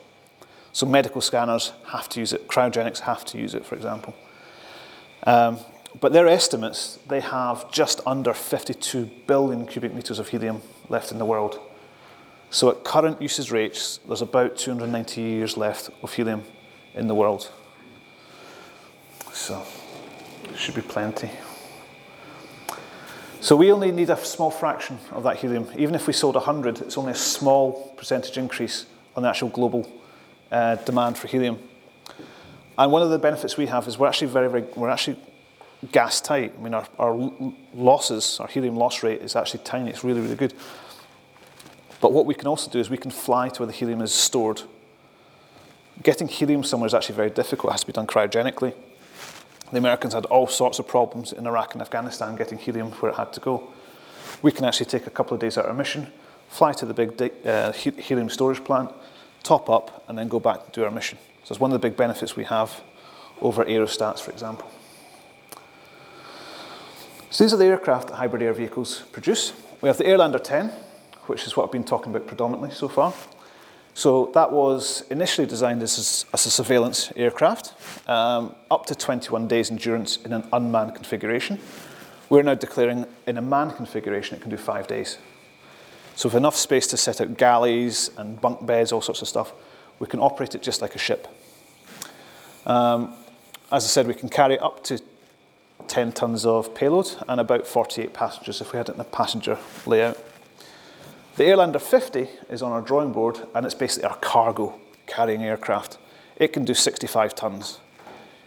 So medical scanners have to use it, cryogenics have to use it, for example. Um, but their estimates, they have just under 52 billion cubic meters of helium left in the world. So at current usage rates, there's about 290 years left of helium in the world. So should be plenty. So we only need a small fraction of that helium. Even if we sold 100, it's only a small percentage increase on the actual global uh, demand for helium. And one of the benefits we have is we're actually very, very, we're actually gas tight. I mean, our, our losses, our helium loss rate is actually tiny. It's really, really good. But what we can also do is we can fly to where the helium is stored. Getting helium somewhere is actually very difficult. It has to be done cryogenically. The Americans had all sorts of problems in Iraq and Afghanistan getting helium where it had to go. We can actually take a couple of days out of our mission, fly to the big uh, helium storage plant, top up, and then go back and do our mission. So it's one of the big benefits we have over aerostats, for example. So these are the aircraft that hybrid air vehicles produce. We have the Airlander 10, which is what I've been talking about predominantly so far. So that was initially designed as, as a surveillance aircraft, um, up to 21 days endurance in an unmanned configuration. We're now declaring in a manned configuration it can do five days. So with enough space to set out galleys and bunk beds, all sorts of stuff, we can operate it just like a ship. Um, as I said, we can carry up to 10 tons of payload and about 48 passengers if we had it in a passenger layout. The Airlander 50 is on our drawing board and it's basically our cargo carrying aircraft. It can do 65 tons.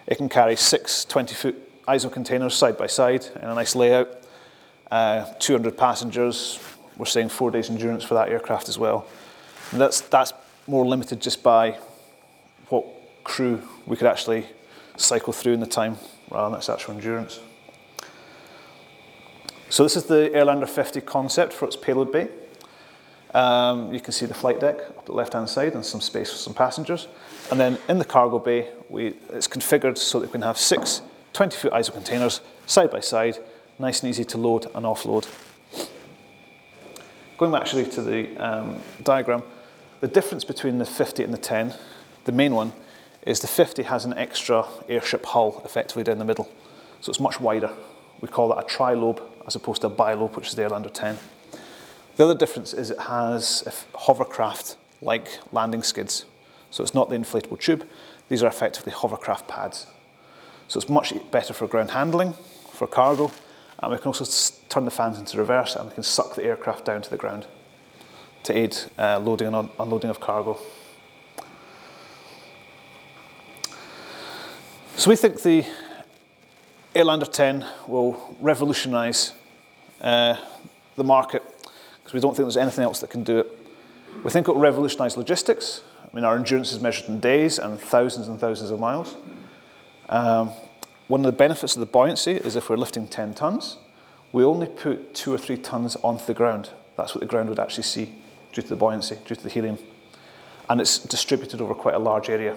It can carry six 20 foot ISO containers side by side in a nice layout. Uh, 200 passengers. We're saying four days endurance for that aircraft as well. And that's, that's more limited just by what crew we could actually cycle through in the time rather than its actual endurance. So this is the Airlander 50 concept for its payload bay. Um, you can see the flight deck up the left-hand side and some space for some passengers. And then in the cargo bay, we, it's configured so that we can have six 20-foot ISO containers side by side, nice and easy to load and offload. Going actually to the um, diagram, the difference between the 50 and the 10, the main one, is the 50 has an extra airship hull effectively down the middle. So it's much wider. We call that a trilobe as opposed to a bilobe, which is the Airlander 10. The other difference is it has hovercraft-like landing skids. So it's not the inflatable tube. These are effectively hovercraft pads. So it's much better for ground handling, for cargo, and we can also turn the fans into reverse and we can suck the aircraft down to the ground to aid uh, loading and unloading of cargo. So we think the Airlander 10 will revolutionise uh, the market because we don't think there's anything else that can do it. We think it will revolutionise logistics. I mean, our endurance is measured in days and thousands and thousands of miles. Um, one of the benefits of the buoyancy is if we're lifting 10 tons, we only put two or three tons onto the ground. That's what the ground would actually see due to the buoyancy, due to the helium. And it's distributed over quite a large area.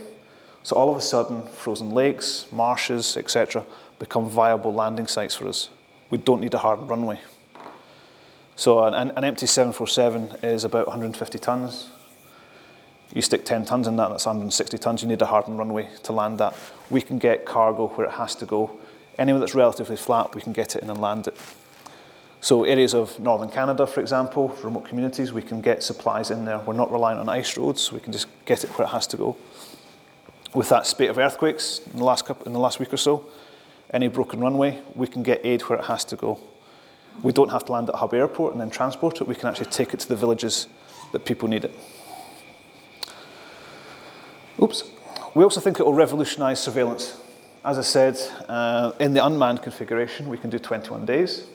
So all of a sudden, frozen lakes, marshes, etc., become viable landing sites for us. We don't need a hard runway. So an, an empty 747 is about 150 tons. You stick 10 tons in that, that's 160 tons. You need a hardened runway to land that. We can get cargo where it has to go. Anywhere that's relatively flat, we can get it in and land it. So areas of northern Canada, for example, remote communities, we can get supplies in there. We're not relying on ice roads, we can just get it where it has to go. with that spate of earthquakes in the last couple, in the last week or so, any broken runway, we can get aid where it has to go. We don't have to land at Hub Airport and then transport it. We can actually take it to the villages that people need it. Oops. We also think it will revolutionise surveillance. As I said, uh, in the unmanned configuration, we can do 21 days.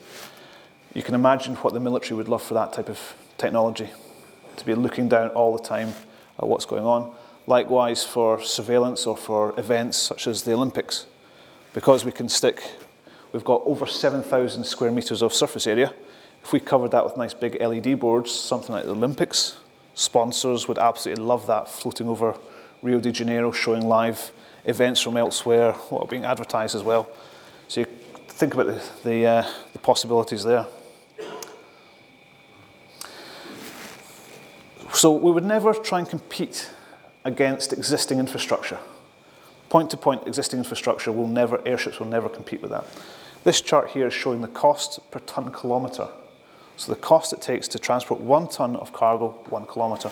You can imagine what the military would love for that type of technology, to be looking down all the time at what's going on. Likewise, for surveillance or for events such as the Olympics, because we can stick, we've got over 7,000 square metres of surface area. If we covered that with nice big LED boards, something like the Olympics, sponsors would absolutely love that floating over Rio de Janeiro, showing live events from elsewhere, what are being advertised as well. So you think about the, the, uh, the possibilities there. So we would never try and compete against existing infrastructure. Point to point existing infrastructure will never, airships will never compete with that. This chart here is showing the cost per ton kilometre. So the cost it takes to transport one ton of cargo one kilometre.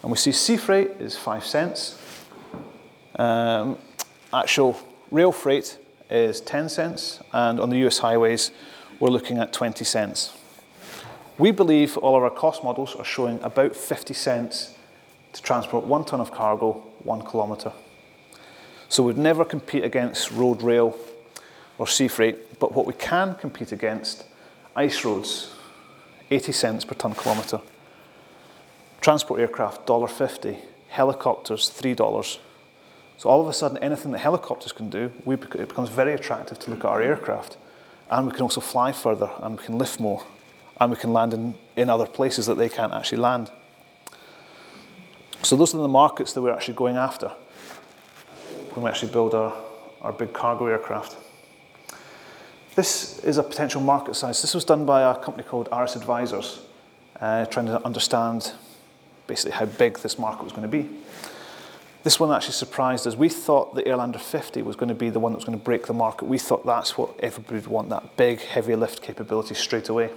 And we see sea freight is five cents. Um, actual rail freight is 10 cents. And on the US highways, we're looking at 20 cents. We believe all of our cost models are showing about 50 cents to transport one ton of cargo one kilometre. So we'd never compete against road, rail, or sea freight, but what we can compete against, ice roads, 80 cents per ton kilometre. Transport aircraft, $1.50. Helicopters, $3. So all of a sudden, anything that helicopters can do, we, it becomes very attractive to look at our aircraft. And we can also fly further, and we can lift more, and we can land in, in other places that they can't actually land. So those are the markets that we're actually going after when we actually build our, our big cargo aircraft. This is a potential market size. This was done by a company called RS Advisors, uh, trying to understand basically how big this market was going to be. This one actually surprised us. We thought the Airlander 50 was going to be the one that was going to break the market. We thought that's what everybody would want, that big heavy lift capability straight away.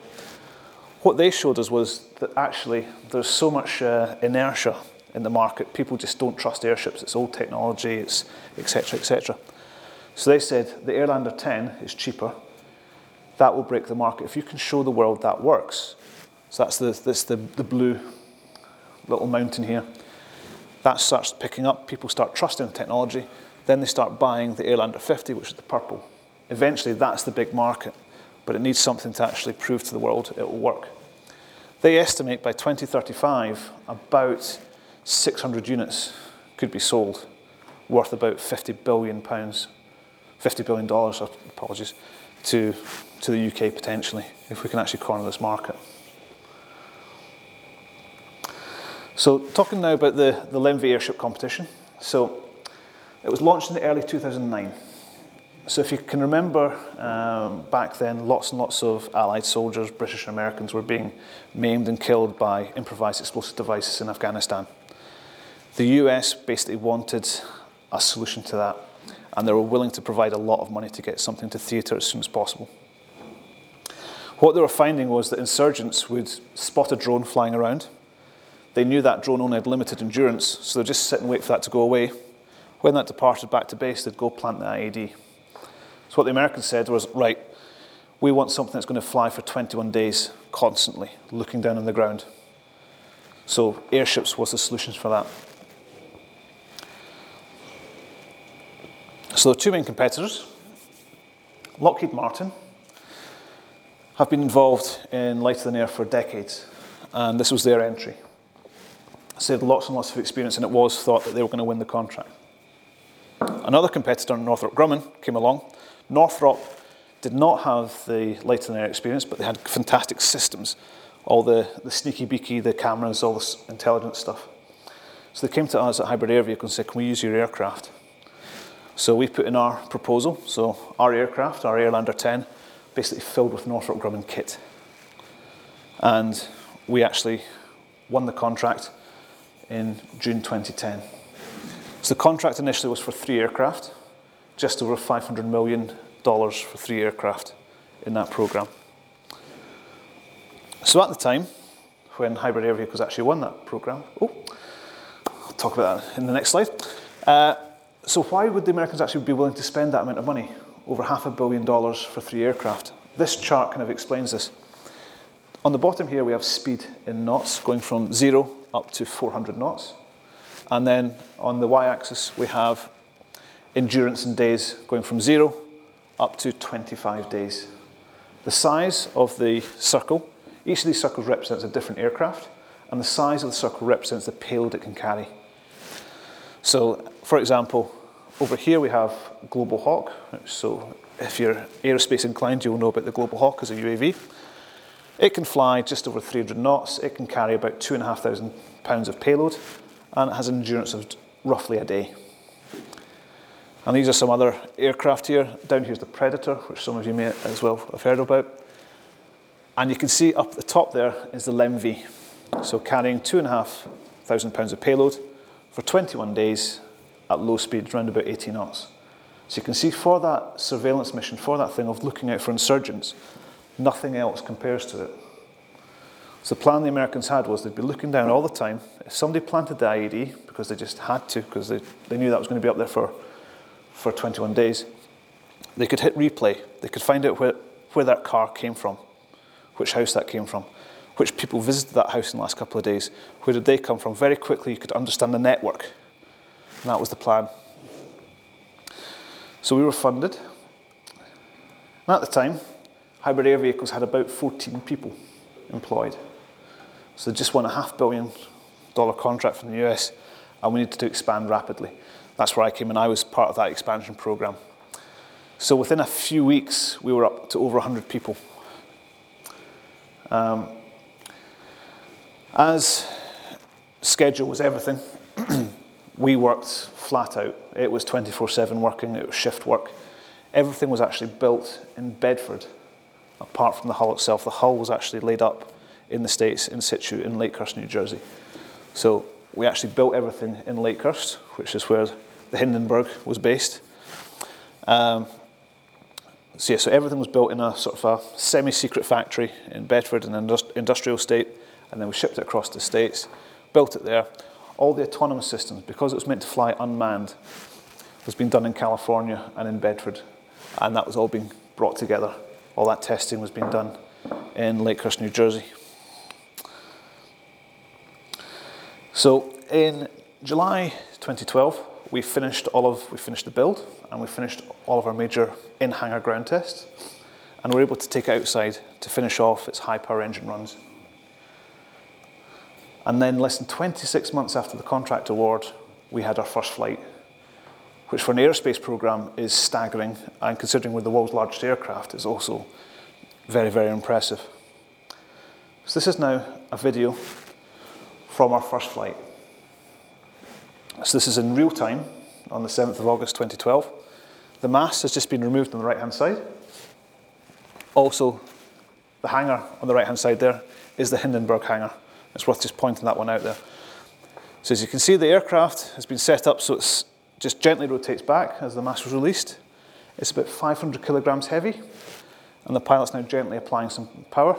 What they showed us was that actually there's so much uh, inertia in the market. People just don't trust airships. It's old technology, it's etc. etc. So they said the Airlander 10 is cheaper. That will break the market. If you can show the world that works, so that's the, the, the blue little mountain here. That starts picking up, people start trusting the technology, then they start buying the Airlander 50, which is the purple. Eventually, that's the big market, but it needs something to actually prove to the world it will work. They estimate by 2035 about 600 units could be sold, worth about 50 billion pounds, 50 billion dollars, apologies, to, to the UK potentially, if we can actually corner this market. So talking now about the, the LEMV airship competition. So it was launched in the early 2009. So if you can remember, um, back then, lots and lots of Allied soldiers, British and Americans, were being maimed and killed by improvised explosive devices in Afghanistan. The US basically wanted a solution to that, and they were willing to provide a lot of money to get something to theatre as soon as possible. What they were finding was that insurgents would spot a drone flying around, they knew that drone only had limited endurance, so they'd just sit and wait for that to go away. When that departed back to base, they'd go plant the IED. So what the Americans said was, right, we want something that's going to fly for 21 days constantly, looking down on the ground. So airships was the solution for that. So the two main competitors, Lockheed Martin, have been involved in light than air for decades, and this was their entry. So they had lots and lots of experience, and it was thought that they were going to win the contract. Another competitor, Northrop Grumman, came along. Northrop did not have the light and air experience, but they had fantastic systems, all the, the sneaky beaky, the cameras, all this intelligence stuff. So they came to us at Hybrid Air Vehicle and said, Can we use your aircraft? So we put in our proposal. So our aircraft, our Airlander 10, basically filled with Northrop Grumman kit. And we actually won the contract in June 2010. So the contract initially was for three aircraft, just over $500 million for three aircraft in that program. So at the time, when Hybrid Air Vehicles actually won that program, oh, I'll talk about that in the next slide. Uh, so why would the Americans actually be willing to spend that amount of money, over half a billion dollars for three aircraft? This chart kind of explains this. On the bottom here, we have speed in knots, going from zero up to 400 knots. And then on the y-axis, we have endurance in days, going from zero up to 25 days. The size of the circle, each of these circles represents a different aircraft, and the size of the circle represents the payload it can carry. So, for example, over here we have Global Hawk. So, if you're aerospace inclined, you'll know about the Global Hawk as a UAV. It can fly just over 300 knots. It can carry about 2,500 pounds of payload, and it has an endurance of roughly a day. And these are some other aircraft here. Down here's the Predator, which some of you may as well have heard about. And you can see up the top there is the LEMV. So carrying 2,500 pounds of payload for 21 days at low speed, around about 80 knots. So you can see for that surveillance mission, for that thing of looking out for insurgents, Nothing else compares to it. So the plan the Americans had was they'd be looking down all the time. If somebody planted the IED, because they just had to, because they, they knew that was going to be up there for, for 21 days, they could hit replay. They could find out where, where that car came from, which house that came from, which people visited that house in the last couple of days, where did they come from. Very quickly, you could understand the network. And that was the plan. So we were funded. And at the time, Hybrid Air Vehicles had about 14 people employed. So they just won a half billion dollar contract from the US, and we needed to expand rapidly. That's where I came in. I was part of that expansion program. So within a few weeks, we were up to over 100 people. Um, as schedule was everything, we worked flat out. It was 24 7 working, it was shift work. Everything was actually built in Bedford apart from the hull itself. The hull was actually laid up in the States in situ in Lakehurst, New Jersey. So we actually built everything in Lakehurst, which is where the Hindenburg was based. Um, so yeah, so everything was built in a sort of a semi-secret factory in Bedford, an indust- industrial state, and then we shipped it across the States, built it there. All the autonomous systems, because it was meant to fly unmanned, was being done in California and in Bedford, and that was all being brought together all that testing was being done in Lakehurst, New Jersey. So in July 2012, we finished all of we finished the build and we finished all of our major in-hangar ground tests, and we're able to take it outside to finish off its high-power engine runs. And then, less than 26 months after the contract award, we had our first flight which for an aerospace program is staggering, and considering we're the world's largest aircraft, is also very, very impressive. So this is now a video from our first flight. So this is in real time on the 7th of August 2012. The mast has just been removed on the right hand side. Also, the hangar on the right hand side there is the Hindenburg hangar. It's worth just pointing that one out there. So as you can see, the aircraft has been set up so it's just gently rotates back as the mass was released. It's about 500 kilograms heavy, and the pilot's now gently applying some power.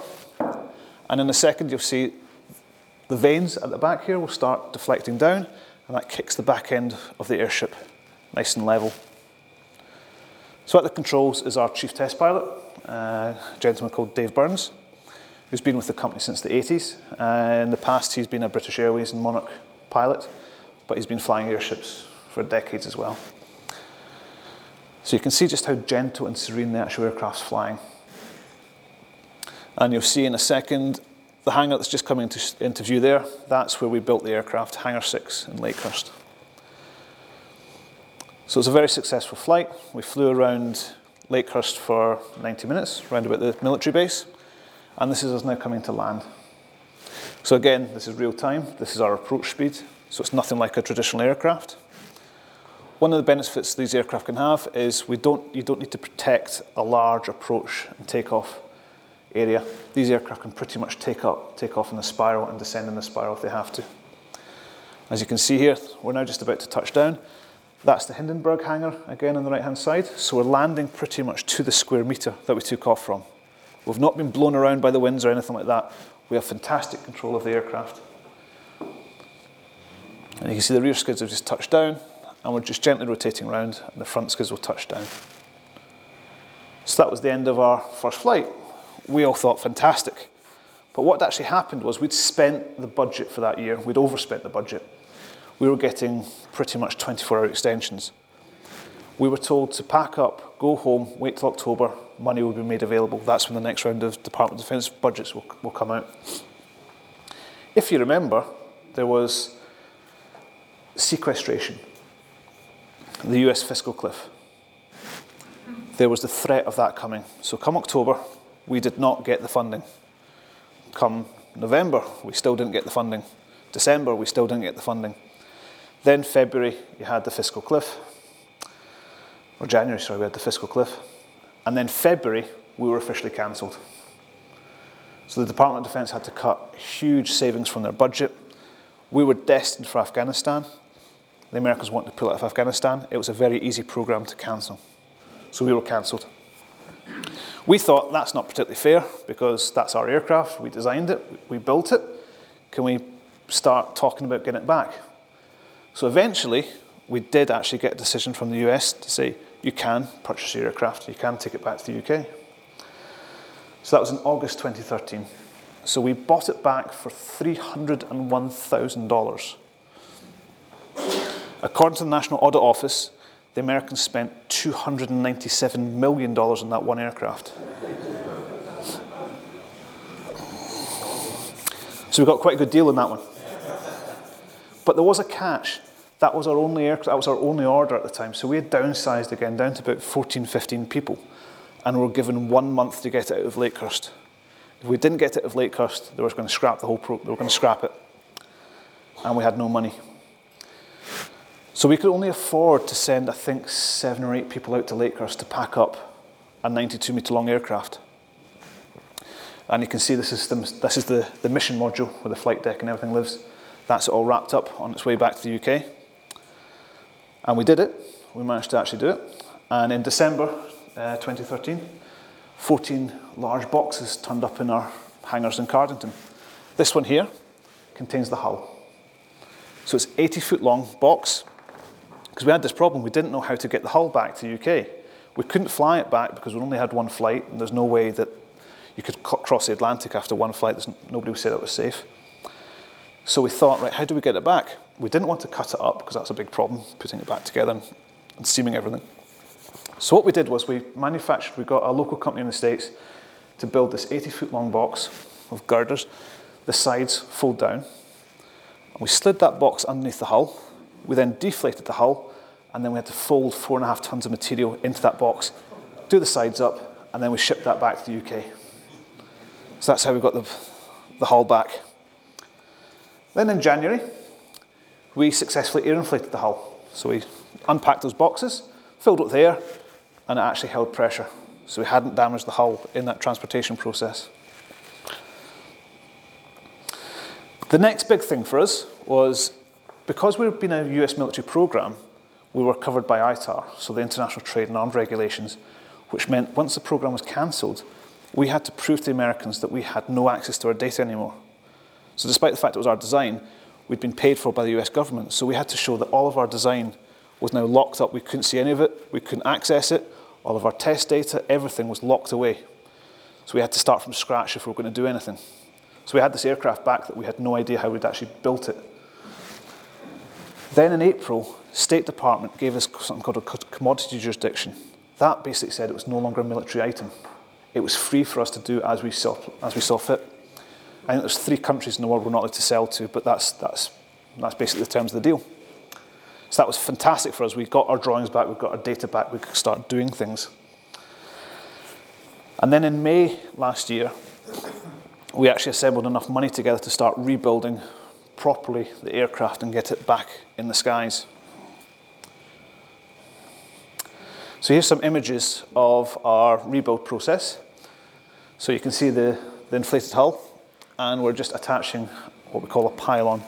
And in a second, you'll see the vanes at the back here will start deflecting down, and that kicks the back end of the airship nice and level. So at the controls is our chief test pilot, uh, a gentleman called Dave Burns, who's been with the company since the 80s. Uh, in the past, he's been a British Airways and Monarch pilot, but he's been flying airships for decades as well. So you can see just how gentle and serene the actual aircraft's flying. And you'll see in a second the hangar that's just coming into, into view there. That's where we built the aircraft, Hangar 6 in Lakehurst. So it was a very successful flight. We flew around Lakehurst for 90 minutes, around about the military base, and this is us now coming to land. So again, this is real time. This is our approach speed, so it's nothing like a traditional aircraft. One of the benefits these aircraft can have is we don't, you don't need to protect a large approach and takeoff area. These aircraft can pretty much take, up, take off in a spiral and descend in a spiral if they have to. As you can see here, we're now just about to touch down. That's the Hindenburg hangar again on the right hand side. So we're landing pretty much to the square metre that we took off from. We've not been blown around by the winds or anything like that. We have fantastic control of the aircraft. And you can see the rear skids have just touched down and we're just gently rotating around, and the front skids will touch down. So that was the end of our first flight. We all thought fantastic. But what actually happened was we'd spent the budget for that year, we'd overspent the budget. We were getting pretty much 24 hour extensions. We were told to pack up, go home, wait till October, money will be made available. That's when the next round of Department of Defence budgets will, will come out. If you remember, there was sequestration, the US fiscal cliff. There was the threat of that coming. So, come October, we did not get the funding. Come November, we still didn't get the funding. December, we still didn't get the funding. Then, February, you had the fiscal cliff. Or January, sorry, we had the fiscal cliff. And then, February, we were officially cancelled. So, the Department of Defence had to cut huge savings from their budget. We were destined for Afghanistan. The Americans wanted to pull out of Afghanistan. It was a very easy program to cancel. So we were cancelled. We thought that's not particularly fair because that's our aircraft. We designed it, we built it. Can we start talking about getting it back? So eventually, we did actually get a decision from the US to say you can purchase your aircraft, you can take it back to the UK. So that was in August 2013. So we bought it back for $301,000. According to the National Audit Office, the Americans spent $297 million on that one aircraft. So we got quite a good deal on that one. But there was a catch. That was our only aircraft, that was our only order at the time. So we had downsized again down to about 14, 15 people. And we were given one month to get it out of Lakehurst. If we didn't get it out of Lakehurst, they were going to scrap the whole pro- they were going to scrap it. And we had no money. So we could only afford to send, I think, seven or eight people out to Lakehurst to pack up a 92 metre long aircraft. And you can see the, this is the, the mission module where the flight deck and everything lives. That's all wrapped up on its way back to the UK. And we did it. We managed to actually do it. And in December uh, 2013, 14 large boxes turned up in our hangars in Cardington. This one here contains the hull. So it's 80 foot long box, because we had this problem. We didn't know how to get the hull back to the UK. We couldn't fly it back because we only had one flight, and there's no way that you could cross the Atlantic after one flight. There's nobody would say that was safe. So we thought, right, how do we get it back? We didn't want to cut it up because that's a big problem, putting it back together and, seaming everything. So what we did was we manufactured, we got a local company in the States to build this 80 foot long box of girders. The sides fold down. We slid that box underneath the hull. We then deflated the hull and then we had to fold four and a half tons of material into that box, do the sides up, and then we shipped that back to the UK. So that's how we got the, the hull back. Then in January, we successfully air inflated the hull. So we unpacked those boxes, filled it with air, and it actually held pressure. So we hadn't damaged the hull in that transportation process. The next big thing for us was because we've been a US military program, we were covered by ITAR, so the International Trade and Arms Regulations, which meant once the program was cancelled, we had to prove to the Americans that we had no access to our data anymore. So, despite the fact it was our design, we'd been paid for by the US government, so we had to show that all of our design was now locked up. We couldn't see any of it, we couldn't access it, all of our test data, everything was locked away. So, we had to start from scratch if we were going to do anything. So, we had this aircraft back that we had no idea how we'd actually built it. Then in April, the State Department gave us something called a commodity jurisdiction. That basically said it was no longer a military item. It was free for us to do as we saw, as we saw fit. I think there's three countries in the world we're not allowed to sell to, but that's, that's, that's basically the terms of the deal. So that was fantastic for us. We got our drawings back, we got our data back, we could start doing things. And then in May last year, we actually assembled enough money together to start rebuilding properly the aircraft and get it back in the skies. So here's some images of our rebuild process. So you can see the, the inflated hull, and we're just attaching what we call a pylon.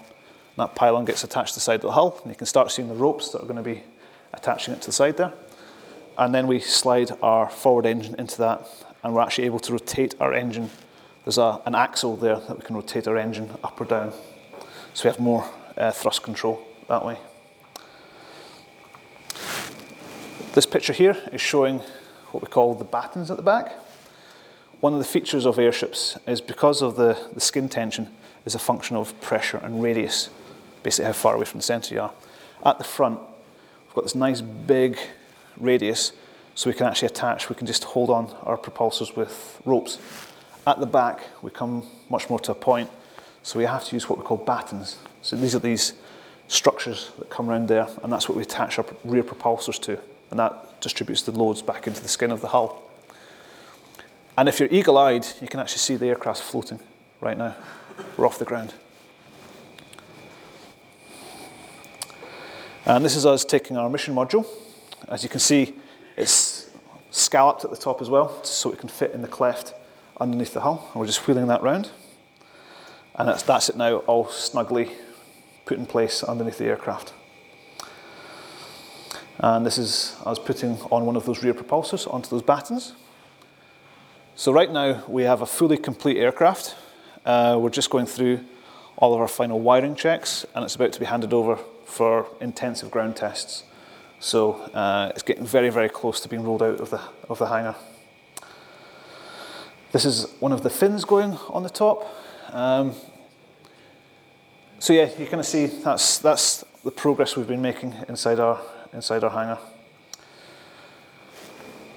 That pylon gets attached to the side of the hull, and you can start seeing the ropes that are going to be attaching it to the side there. And then we slide our forward engine into that, and we're actually able to rotate our engine. There's a, an axle there that we can rotate our engine up or down. So we have more uh, thrust control that way. This picture here is showing what we call the battens at the back. One of the features of airships is because of the, the skin tension is a function of pressure and radius, basically how far away from the centre you are. At the front, we've got this nice big radius, so we can actually attach, we can just hold on our propulsors with ropes. At the back, we come much more to a point, so we have to use what we call battens. So these are these structures that come around there, and that's what we attach our rear propulsors to, and that distributes the loads back into the skin of the hull. And if you're eagle-eyed, you can actually see the aircraft floating right now. We're off the ground. And this is us taking our mission module. As you can see, it's scalloped at the top as well, so it can fit in the cleft underneath the hull. And we're just wheeling that round. And that's, that's it now, all snugly put in place underneath the aircraft. And this is us putting on one of those rear propulsors onto those battens. So right now we have a fully complete aircraft. Uh, we're just going through all of our final wiring checks and it's about to be handed over for intensive ground tests. So uh, it's getting very, very close to being rolled out of the, of the hangar. This is one of the fins going on the top. Um, so yeah, you kind of see that's, that's the progress we've been making inside our, inside our hangar.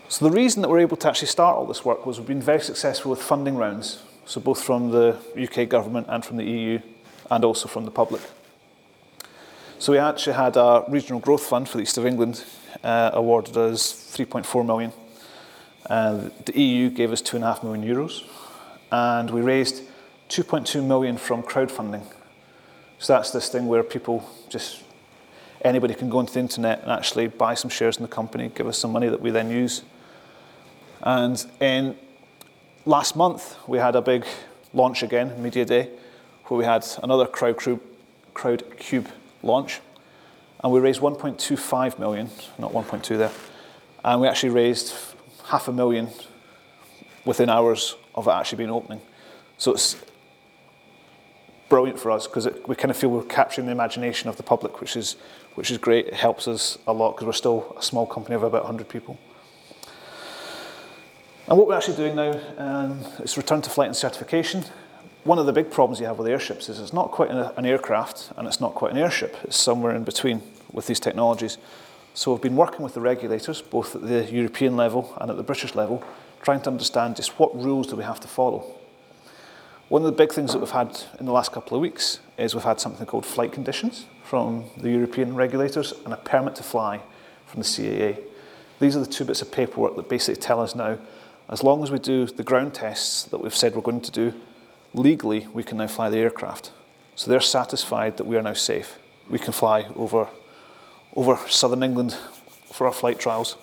So the reason that we're able to actually start all this work was we've been very successful with funding rounds, so both from the UK government and from the EU, and also from the public. So we actually had a regional growth fund for the East of England uh, awarded us 3.4 million. Uh, the EU gave us 2.5 million euros, and we raised 2.2 million from crowdfunding. So that's this thing where people just anybody can go onto the internet and actually buy some shares in the company, give us some money that we then use. And last month, we had a big launch again, Media Day, where we had another Crowd, crowd Cube launch. And we raised 1.25 million, not 1.2 there. And we actually raised half a million within hours of it actually being opening. So it's brilliant for us because we kind of feel we're capturing the imagination of the public, which is, which is great. It helps us a lot because we're still a small company of about 100 people. And what we're actually doing now um, is return to flight and certification. One of the big problems you have with airships is it's not quite an, an aircraft and it's not quite an airship. It's somewhere in between with these technologies. So we've been working with the regulators, both at the European level and at the British level, trying to understand just what rules do we have to follow. One of the big things that we've had in the last couple of weeks is we've had something called flight conditions from the European regulators and a permit to fly from the CAA. These are the two bits of paperwork that basically tell us now, as long as we do the ground tests that we've said we're going to do, legally we can now fly the aircraft. So they're satisfied that we are now safe. We can fly over, over southern England for our flight trials.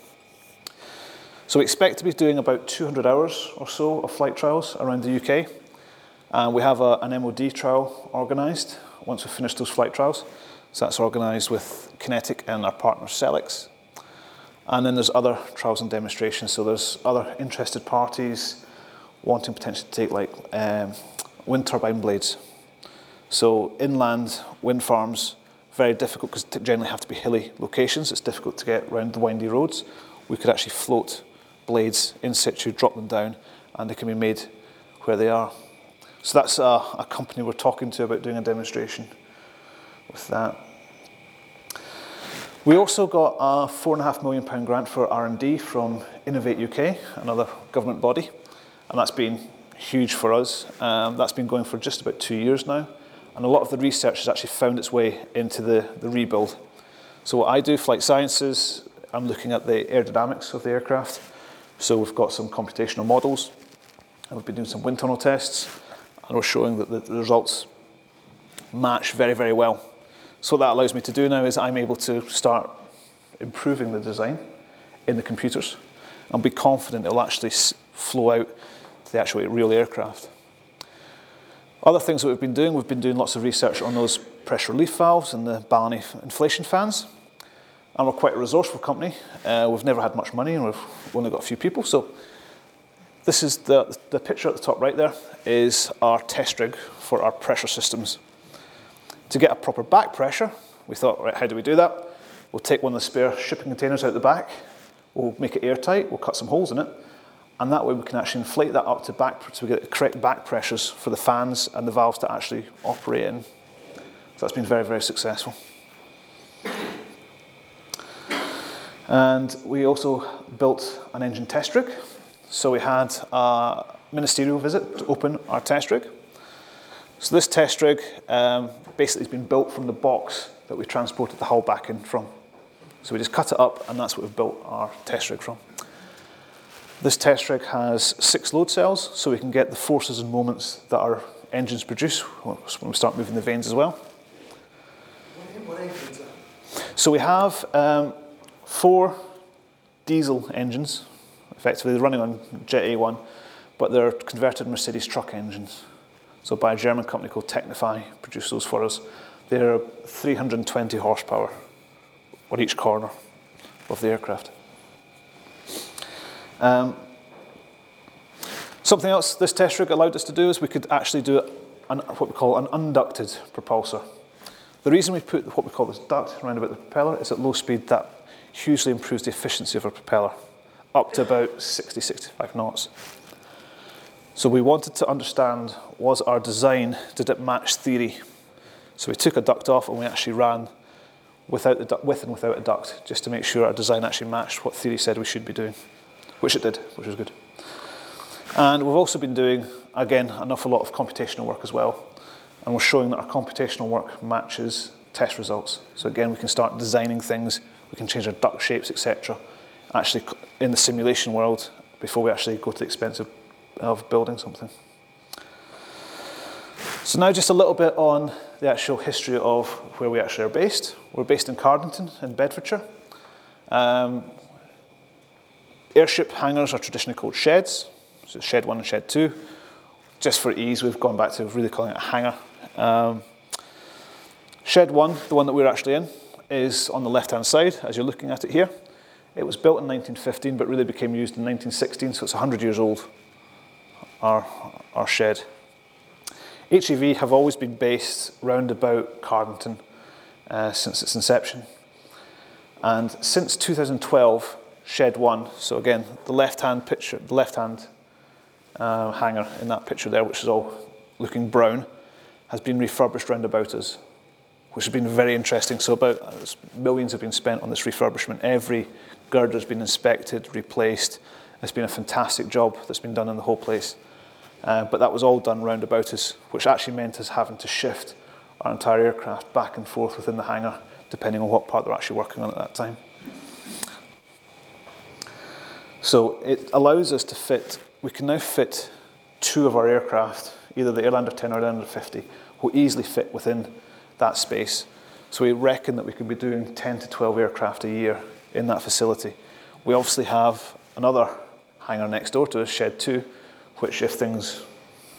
So we expect to be doing about 200 hours or so of flight trials around the UK. And we have a, an MOD trial organised once we finish those flight trials. So that's organised with QinetiQ and our partner Selex. And then there's other trials and demonstrations. So there's other interested parties wanting potentially to take like um, wind turbine blades. So inland wind farms, very difficult because they generally have to be hilly locations. It's difficult to get around the windy roads. We could actually float blades in situ, drop them down, and they can be made where they are. So that's a, a company we're talking to about doing a demonstration with that. We also got a four and a half million pound grant for R&D from Innovate UK, another government body, and that's been huge for us. Um, that's been going for just about two years now, and a lot of the research has actually found its way into the, the rebuild. So what I do, flight sciences, I'm looking at the aerodynamics of the aircraft. So we've got some computational models, and we've been doing some wind tunnel tests, and we're showing that the, the results match very, very well. So what that allows me to do now is I'm able to start improving the design in the computers and be confident it'll actually flow out to the actual real aircraft. Other things that we've been doing, we've been doing lots of research on those pressure relief valves and the ballonet inflation fans. And we're quite a resourceful company. Uh, we've never had much money and we've only got a few people. So this is the, the picture at the top right there is our test rig for our pressure systems. To get a proper back pressure, we thought, right, how do we do that? We'll take one of the spare shipping containers out the back We'll make it airtight, we'll cut some holes in it, and that way we can actually inflate that up to back, so we get the correct back pressures for the fans and the valves to actually operate in. So that's been very, very successful. And we also built an engine test rig. So we had a ministerial visit to open our test rig. So this test rig um, basically has been built from the box that we transported the hull back in from. So we just cut it up and that's what we've built our test rig from. This test rig has six load cells so we can get the forces and moments that our engines produce when we start moving the vanes as well. So we have um, four diesel engines, effectively running on Jet A1, but they're converted Mercedes truck engines. So by a German company called Technify, produce those for us. They're 320 horsepower on each corner of the aircraft. Um, something else this test rig allowed us to do is we could actually do an, what we call an unducted propulsor. The reason we put what we call this duct around about the propeller is at low speed that hugely improves the efficiency of our propeller, up to about 60, 65 knots. So we wanted to understand, was our design, did it match theory? So we took a duct off and we actually ran without the duct, with and without a duct, just to make sure our design actually matched what theory said we should be doing, which it did, which was good. And we've also been doing, again, an awful lot of computational work as well and we're showing that our computational work matches test results. So again, we can start designing things, we can change our duct shapes, etc. Actually, in the simulation world, before we actually go to the expense of, of building something. So now just a little bit on the actual history of where we actually are based. We're based in Cardington in Bedfordshire. Um, airship hangars are traditionally called sheds, so shed one and shed two. Just for ease, we've gone back to really calling it a hangar um, shed one, the one that we're actually in, is on the left-hand side, as you're looking at it here. It was built in 1915, but really became used in 1916, so it's 100 years old, our, shed. HEV have always been based round about Cardington uh, since its inception. And since 2012, Shed 1, so again, the left-hand picture, the left-hand uh, hangar in that picture there, which is all looking brown, has been refurbished round about us, which has been very interesting. So about uh, millions have been spent on this refurbishment. Every girder has been inspected, replaced. It's been a fantastic job that's been done in the whole place. Uh, but that was all done round about us, which actually meant us having to shift our entire aircraft back and forth within the hangar, depending on what part they're actually working on at that time. So it allows us to fit, we can now fit two of our aircraft, either the Airlander 10 or Airlander 50, will easily fit within that space. So we reckon that we could be doing 10 to 12 aircraft a year in that facility. We obviously have another hangar next door to us, Shed 2, which if things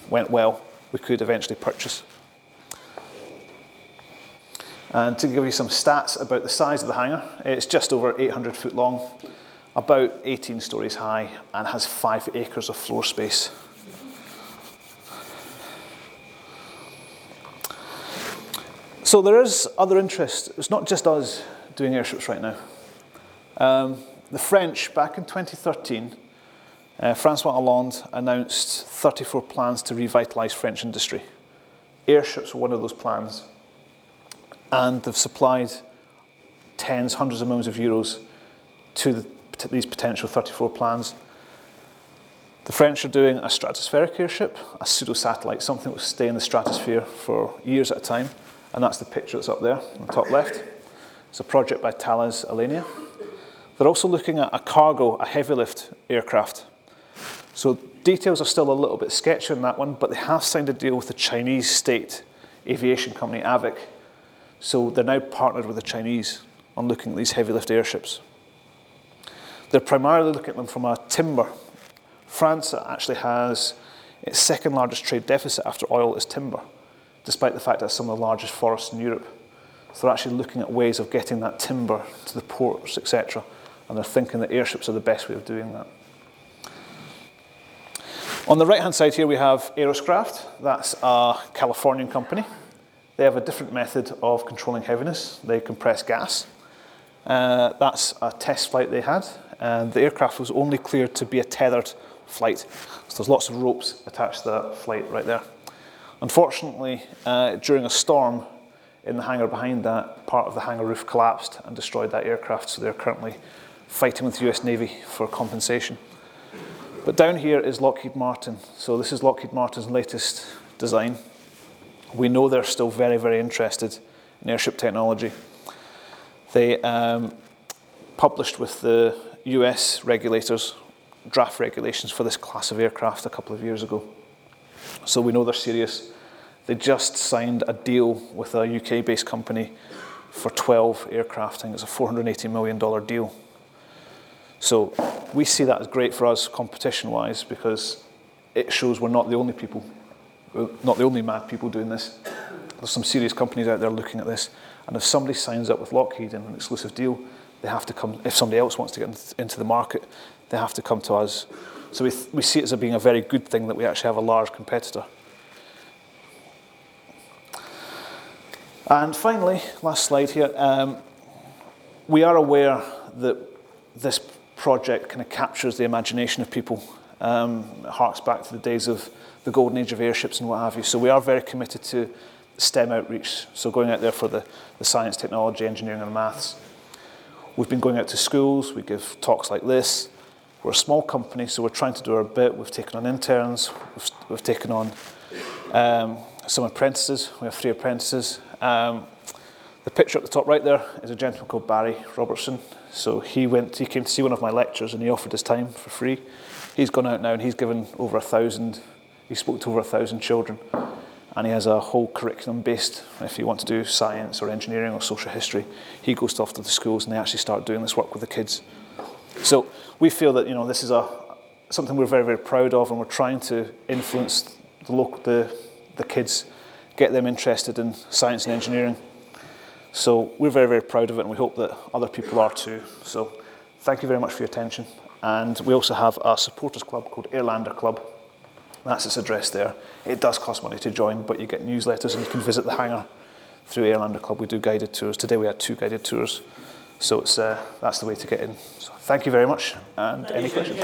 went well, we could eventually purchase. And to give you some stats about the size of the hangar, it's just over 800 foot long, about 18 stories high, and has five acres of floor space. So there is other interest. It's not just us doing airships right now. Um, the French, back in 2013, uh, Francois Hollande announced 34 plans to revitalise French industry. Airships were one of those plans. And they've supplied tens, hundreds of millions of euros to, the, to these potential 34 plans. The French are doing a stratospheric airship, a pseudo satellite, something that will stay in the stratosphere for years at a time and that's the picture that's up there on the top left. It's a project by Thales Alenia. They're also looking at a cargo, a heavy lift aircraft. So details are still a little bit sketchy on that one, but they have signed a deal with the Chinese state aviation company AVIC. So they're now partnered with the Chinese on looking at these heavy lift airships. They're primarily looking at them from a timber. France actually has its second largest trade deficit after oil is timber despite the fact that it's some of the largest forests in Europe. So they're actually looking at ways of getting that timber to the ports, etc. And they're thinking that airships are the best way of doing that. On the right hand side here, we have Aeroscraft. That's a Californian company. They have a different method of controlling heaviness. They compress gas. Uh, that's a test flight they had and the aircraft was only cleared to be a tethered flight. So there's lots of ropes attached to that flight right there. Unfortunately, uh, during a storm in the hangar behind that, part of the hangar roof collapsed and destroyed that aircraft. So they're currently fighting with the US Navy for compensation. But down here is Lockheed Martin. So this is Lockheed Martin's latest design. We know they're still very, very interested in airship technology. They um, published with the US regulators draft regulations for this class of aircraft a couple of years ago. So we know they're serious. They just signed a deal with a UK based company for 12 aircraft. I think it's a $480 million deal. So we see that as great for us competition wise because it shows we're not the only people, not the only mad people doing this. There's some serious companies out there looking at this. And if somebody signs up with Lockheed in an exclusive deal, they have to come, if somebody else wants to get into the market, they have to come to us. So we, th- we see it as being a very good thing that we actually have a large competitor. And finally, last slide here, um, we are aware that this project kind of captures the imagination of people. Um, harks back to the days of the golden age of airships and what have you. So we are very committed to STEM outreach, so going out there for the, the science, technology, engineering and maths. We've been going out to schools, we give talks like this. We're a small company, so we're trying to do our bit. We've taken on interns, we've, we've taken on um, some apprentices. We have three apprentices. Um, the picture at the top right there is a gentleman called Barry Robertson. So he went, he came to see one of my lectures and he offered his time for free. He's gone out now and he's given over a thousand, he spoke to over a thousand children. And he has a whole curriculum based, if you want to do science or engineering or social history, he goes off to the schools and they actually start doing this work with the kids. So we feel that you know this is a something we're very very proud of, and we're trying to influence the local the the kids, get them interested in science and engineering. So we're very very proud of it, and we hope that other people are too. So thank you very much for your attention. And we also have a supporters club called Airlander Club. That's its address there. It does cost money to join, but you get newsletters and you can visit the hangar through Airlander Club. We do guided tours. Today we had two guided tours. So it's, uh, that's the way to get in. So thank you very much. And any questions?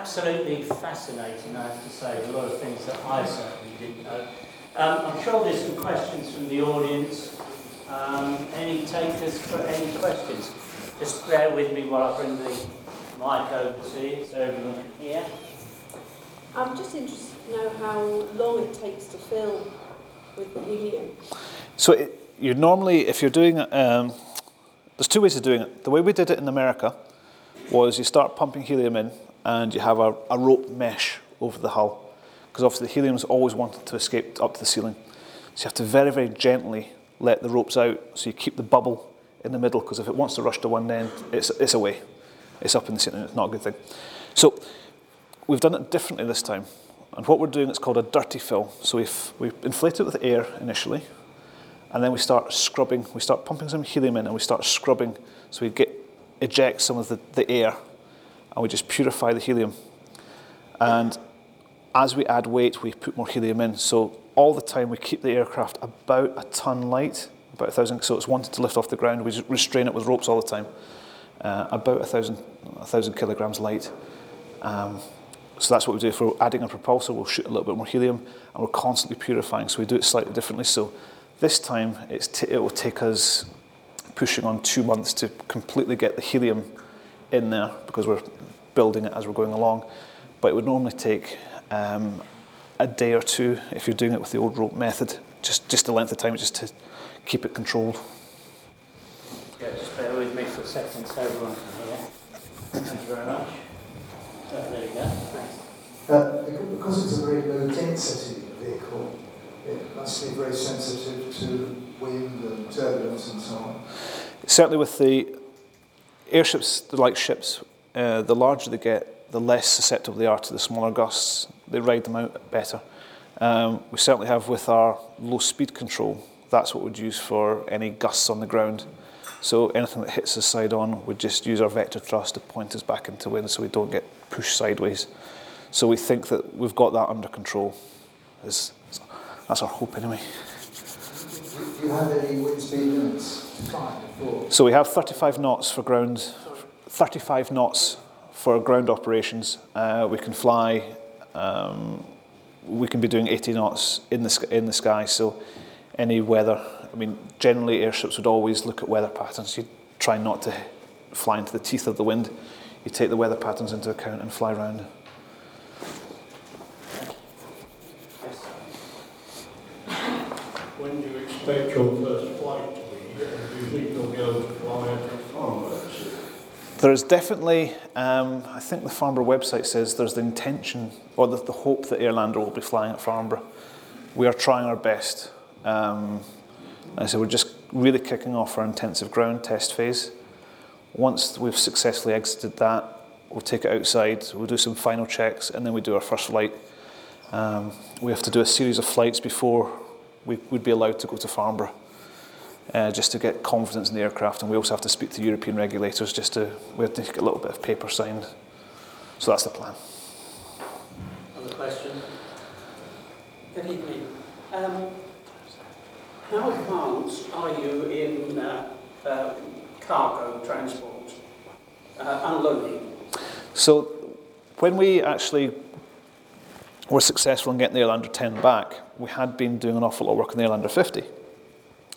Absolutely fascinating, I have to say. A lot of things that I certainly didn't know. Um, I'm sure there's some questions from the audience. Um, any takers for any questions? Just bear with me while I bring the mic over to you so everyone can hear.
I'm just interested to know how long it takes to fill with helium.
So it, you normally, if you're doing, um, there's two ways of doing it. The way we did it in America was you start pumping helium in and you have a, a rope mesh over the hull because obviously the helium's always wanted to escape up to the ceiling. So you have to very, very gently let the ropes out so you keep the bubble in the middle because if it wants to rush to one end, it's, it's away. It's up in the ceiling, it's not a good thing. So we've done it differently this time. And what we're doing is called a dirty fill. So we've, we inflate it with air initially, and then we start scrubbing. We start pumping some helium in, and we start scrubbing. So we get eject some of the, the air, and we just purify the helium. And as we add weight, we put more helium in. So all the time we keep the aircraft about a ton light, about a thousand. So it's wanted to lift off the ground. We restrain it with ropes all the time, uh, about a thousand, a thousand kilograms light. Um, so that's what we do. If we're adding a propulsor, we'll shoot a little bit more helium, and we're constantly purifying. So we do it slightly differently. So this time t- it will take us pushing on two months to completely get the helium in there because we're building it as we're going along. But it would normally take um, a day or two if you're doing it with the old rope method, just, just the length of time just to keep it controlled.
Yeah, just bear with me for a second so everyone can hear. Thank you very much. So there you go.
Uh, because it's a very low density vehicle, it must be very sensitive to wind and turbulence and so on.
Certainly, with the airships, light ships, uh, the larger they get, the less susceptible they are to the smaller gusts. They ride them out better. Um, we certainly have with our low speed control, that's what we'd use for any gusts on the ground. So anything that hits us side on, we just use our vector thrust to point us back into wind so we don't get pushed sideways. So we think that we've got that under control. That's our hope anyway.
Do you have any wind speed limits?
So we have 35 knots for ground, 35 knots for ground operations. Uh, we can fly, um, we can be doing 80 knots in the, in the sky, so any weather, I mean, generally airships would always look at weather patterns. You try not to fly into the teeth of the wind. You take the weather patterns into account and fly around.
When do you expect your first flight to be? You think you'll be able to fly?
There is definitely, um, I think the Farnborough website says there's the intention or the, the hope that Airlander will be flying at Farnborough. We are trying our best. Um, I said we're just really kicking off our intensive ground test phase. Once we've successfully exited that, we'll take it outside, we'll do some final checks, and then we do our first flight. Um, we have to do a series of flights before we would be allowed to go to Farnborough uh, just to get confidence in the aircraft. And we also have to speak to European regulators just to, we have to get a little bit of paper signed. So that's the plan.
Another question? Good evening. Um, how advanced are you in uh, uh, cargo transport, uh, unloading?
So when we actually were successful in getting the Airlander 10 back, we had been doing an awful lot of work on the Airlander 50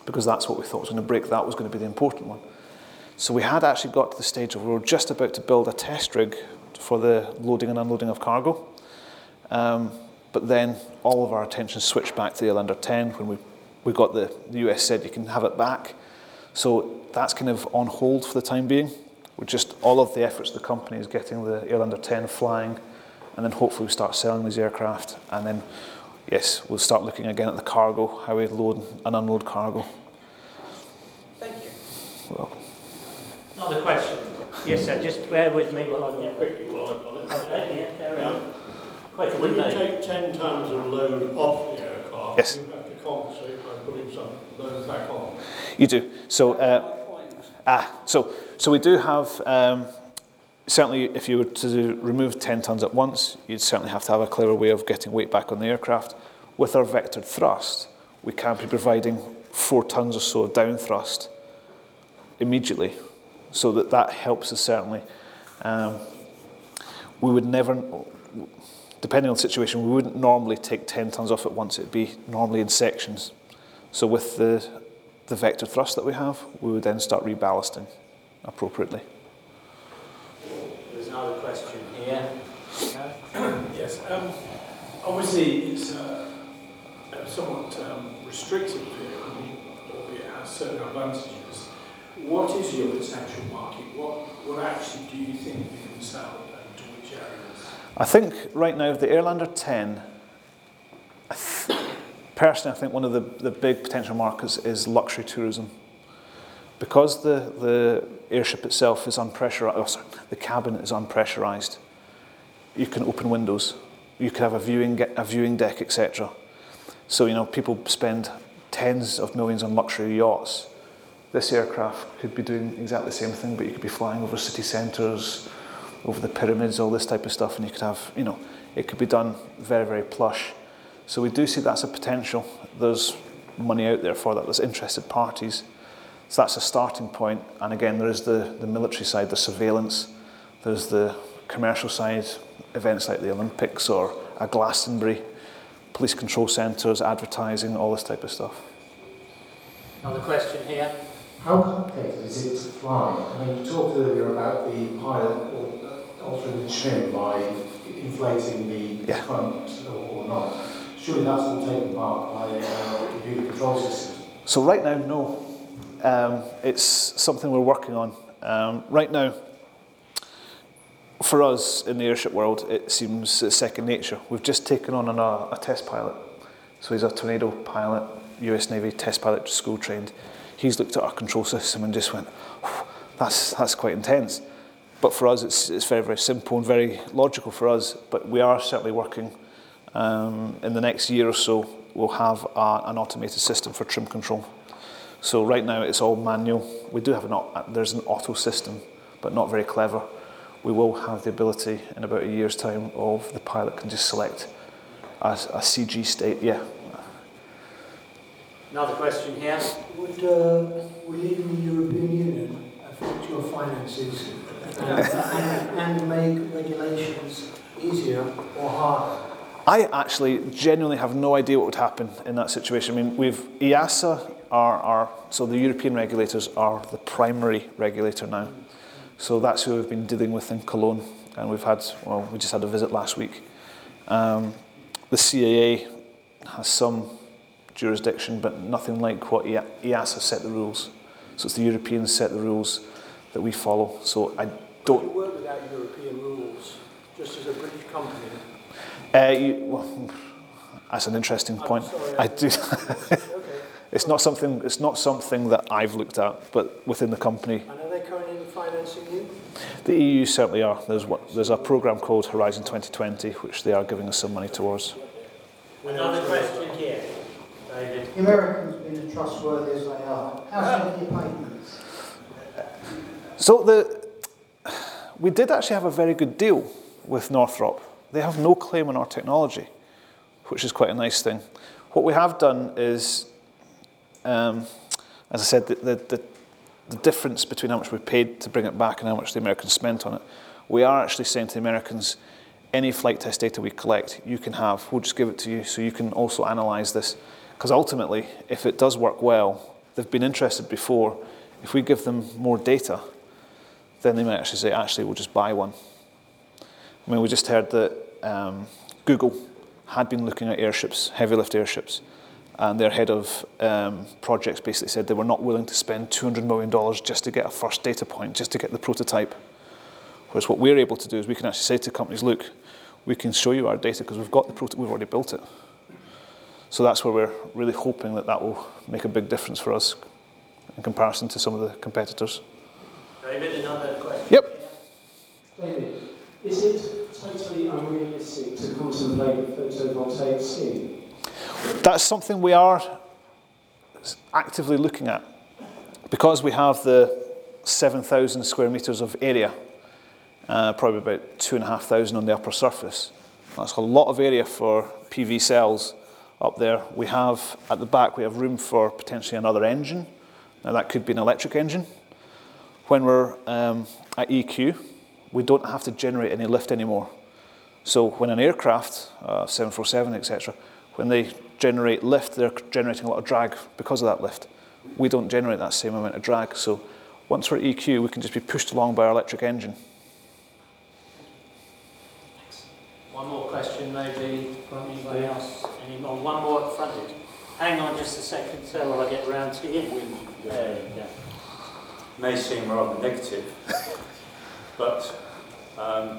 because that's what we thought was going to break. That was going to be the important one. So we had actually got to the stage where we were just about to build a test rig for the loading and unloading of cargo. Um, but then all of our attention switched back to the Airlander 10 when we, we got the, the US said you can have it back. So that's kind of on hold for the time being. We're just all of the efforts of the company is getting the Airlander 10 flying, and then hopefully we start selling these aircraft, and then yes, we'll start looking again at the cargo, how we load and unload cargo.
Thank you.
Well,
Another question. Yes, sir, just bear with me while I get...
Quickly while I've got it.
Okay, yeah, carry on. Question,
When you
Dave.
take 10 tons of load off the aircraft,
Yes.
you have to compensate by putting some load back on.
you do. So, uh, ah, so, so we do have. Um, certainly, if you were to remove 10 tons at once, you'd certainly have to have a clever way of getting weight back on the aircraft. With our vectored thrust, we can be providing four tons or so of down thrust immediately, so that that helps us certainly. Um, we would never, depending on the situation, we wouldn't normally take 10 tons off at once. It'd be normally in sections. So with the, the vector thrust that we have, we would then start reballasting appropriately.
There's another question here.
Yes, um, obviously it's uh, a somewhat um, restricted vehicle, albeit it has certain advantages. What is your potential market? What, what actually do you think you can sell and to which areas?
I think right now the Airlander 10, I th- personally I think one of the, the big potential markets is luxury tourism. Because the, the airship itself is unpressurized, oh, sorry, the cabin is unpressurized, you can open windows, you can have a viewing, a viewing deck, etc. So, you know, people spend tens of millions on luxury yachts. This aircraft could be doing exactly the same thing, but you could be flying over city centres, over the pyramids, all this type of stuff, and you could have, you know, it could be done very, very plush. So we do see that's a potential. There's money out there for that. There's interested parties. So that's a starting point. And again, there is the, the military side, the surveillance. There's the commercial side, events like the Olympics or a Glastonbury, police control centres, advertising, all this type of stuff.
Another question here.
How complicated is it to fly? I mean, you talked earlier about the pilot uh, altering the trim by inflating the
Yeah.
front or, or not. Surely that's all taken part by uh, computer control system.
So right now, no. Um, it's something we're working on. Um, right now, for us in the airship world, it seems second nature. We've just taken on an, a, a test pilot. So he's a Tornado pilot, US Navy test pilot, school trained. He's looked at our control system and just went, that's, that's quite intense. But for us, it's, it's very, very simple and very logical for us. But we are certainly working um, in the next year or so, we'll have a, an automated system for trim control. So right now it's all manual. We do have an there's an auto system, but not very clever. We will have the ability in about a year's time of the pilot can just select a, a CG state. Yeah,
Another question here.
Would, uh, would leaving the European Union affect your finances and, and make regulations easier or harder?
I actually genuinely have no idea what would happen in that situation. I mean, we've EASA are, are so the European regulators are the primary regulator now. So that's who we've been dealing with in Cologne, and we've had well, we just had a visit last week. Um, the CAA has some jurisdiction, but nothing like what EASA set the rules. So it's the Europeans set the rules that we follow. So I don't.
You work without European rules, just as a British company.
Uh, you, well, that's an interesting
I'm
point.
sorry,
I
I-
do.
Okay.
it's not something. It's not something that I've looked at, but within the company,
And are they currently financing you?
the EU certainly are. There's what, there's a program called Horizon 2020, which they are giving us some money towards.
Another question here. David.
The Americans being as trustworthy as they are, how's getting your patents?
So the we did actually have a very good deal with Northrop. They have no claim on our technology, which is quite a nice thing. What we have done is, um, as I said, the, the, the, difference between how much we paid to bring it back and how much the Americans spent on it, we are actually saying to the Americans, any flight test data we collect, you can have. We'll just give it to you so you can also analyse this. Because ultimately, if it does work well, they've been interested before. If we give them more data, then they might actually say, actually, we'll just buy one. I mean, we just heard that um, Google had been looking at airships, heavy lift airships, and their head of um, projects basically said they were not willing to spend $200 million just to get a first data point, just to get the prototype. Whereas what we're able to do is we can actually say to companies, look, we can show you our data because we've got the prototype, we've already built it. So that's where we're really hoping that that will make a big difference for us in comparison to some of the competitors.
David, another question.
Yep.
David, is it totally unrealistic to contemplate a photovoltaic scheme?
That's something we are actively looking at. Because we have the 7,000 square metres of area, uh, probably about 2,500 on the upper surface. That's a lot of area for PV cells up there. We have, at the back, we have room for potentially another engine. Now, that could be an electric engine. When we're um, at EQ, we don't have to generate any lift anymore. So when an aircraft, uh, 747, etc., when they generate lift, they're generating a lot of drag because of that lift. We don't generate that same amount of drag. So once we're at EQ, we can just be pushed along by our electric engine.
One more question, maybe from anybody else. Any more? One more up front. Hang on just a second, sir, while I get round to you. There you go.
may seem rather negative, but um,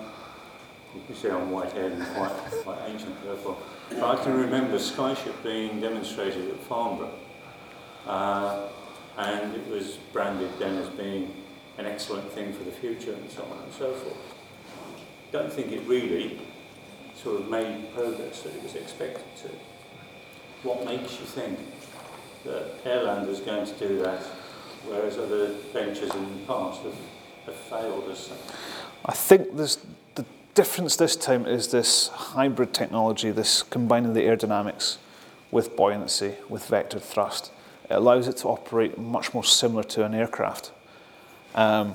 you can see I'm white-haired and quite, quite ancient therefore. I can remember Skyship being demonstrated at Farnborough, uh, and it was branded then as being an excellent thing for the future and so on and so forth. Don't think it really sort of made progress that it was expected to. What makes you think that Airland is going to do that whereas other ventures in the past have, have failed as such.
I think this, the difference this time is this hybrid technology, this combining the aerodynamics with buoyancy, with vector thrust. It allows it to operate much more similar to an aircraft, um,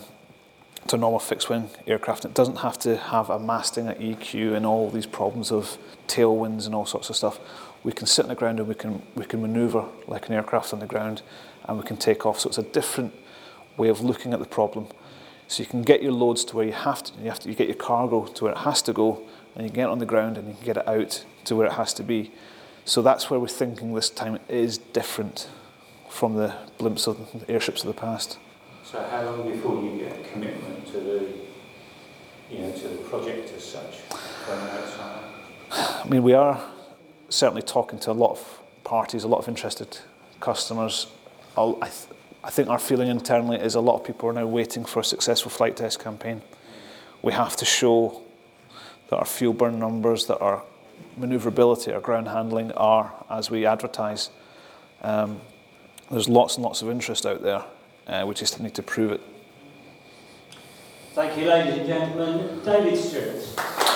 to a normal fixed-wing aircraft. It doesn't have to have a masting at EQ and all these problems of tailwinds and all sorts of stuff. We can sit on the ground and we can, we can maneuver like an aircraft on the ground and we can take off. So it's a different way of looking at the problem. So you can get your loads to where you have to, you have to, you get your cargo to where it has to go, and you can get it on the ground and you can get it out to where it has to be. So that's where we're thinking this time is different from the blimps of the airships of the past.
So how long before you get a commitment to the, you know, to the project as such from outside?
I mean, we are certainly talking to a lot of parties, a lot of interested customers. I, th- I think our feeling internally is a lot of people are now waiting for a successful flight test campaign. We have to show that our fuel burn numbers, that our manoeuvrability, our ground handling are as we advertise. Um, there's lots and lots of interest out there. Uh, we just need to prove it.
Thank you, ladies and gentlemen. David Stewart.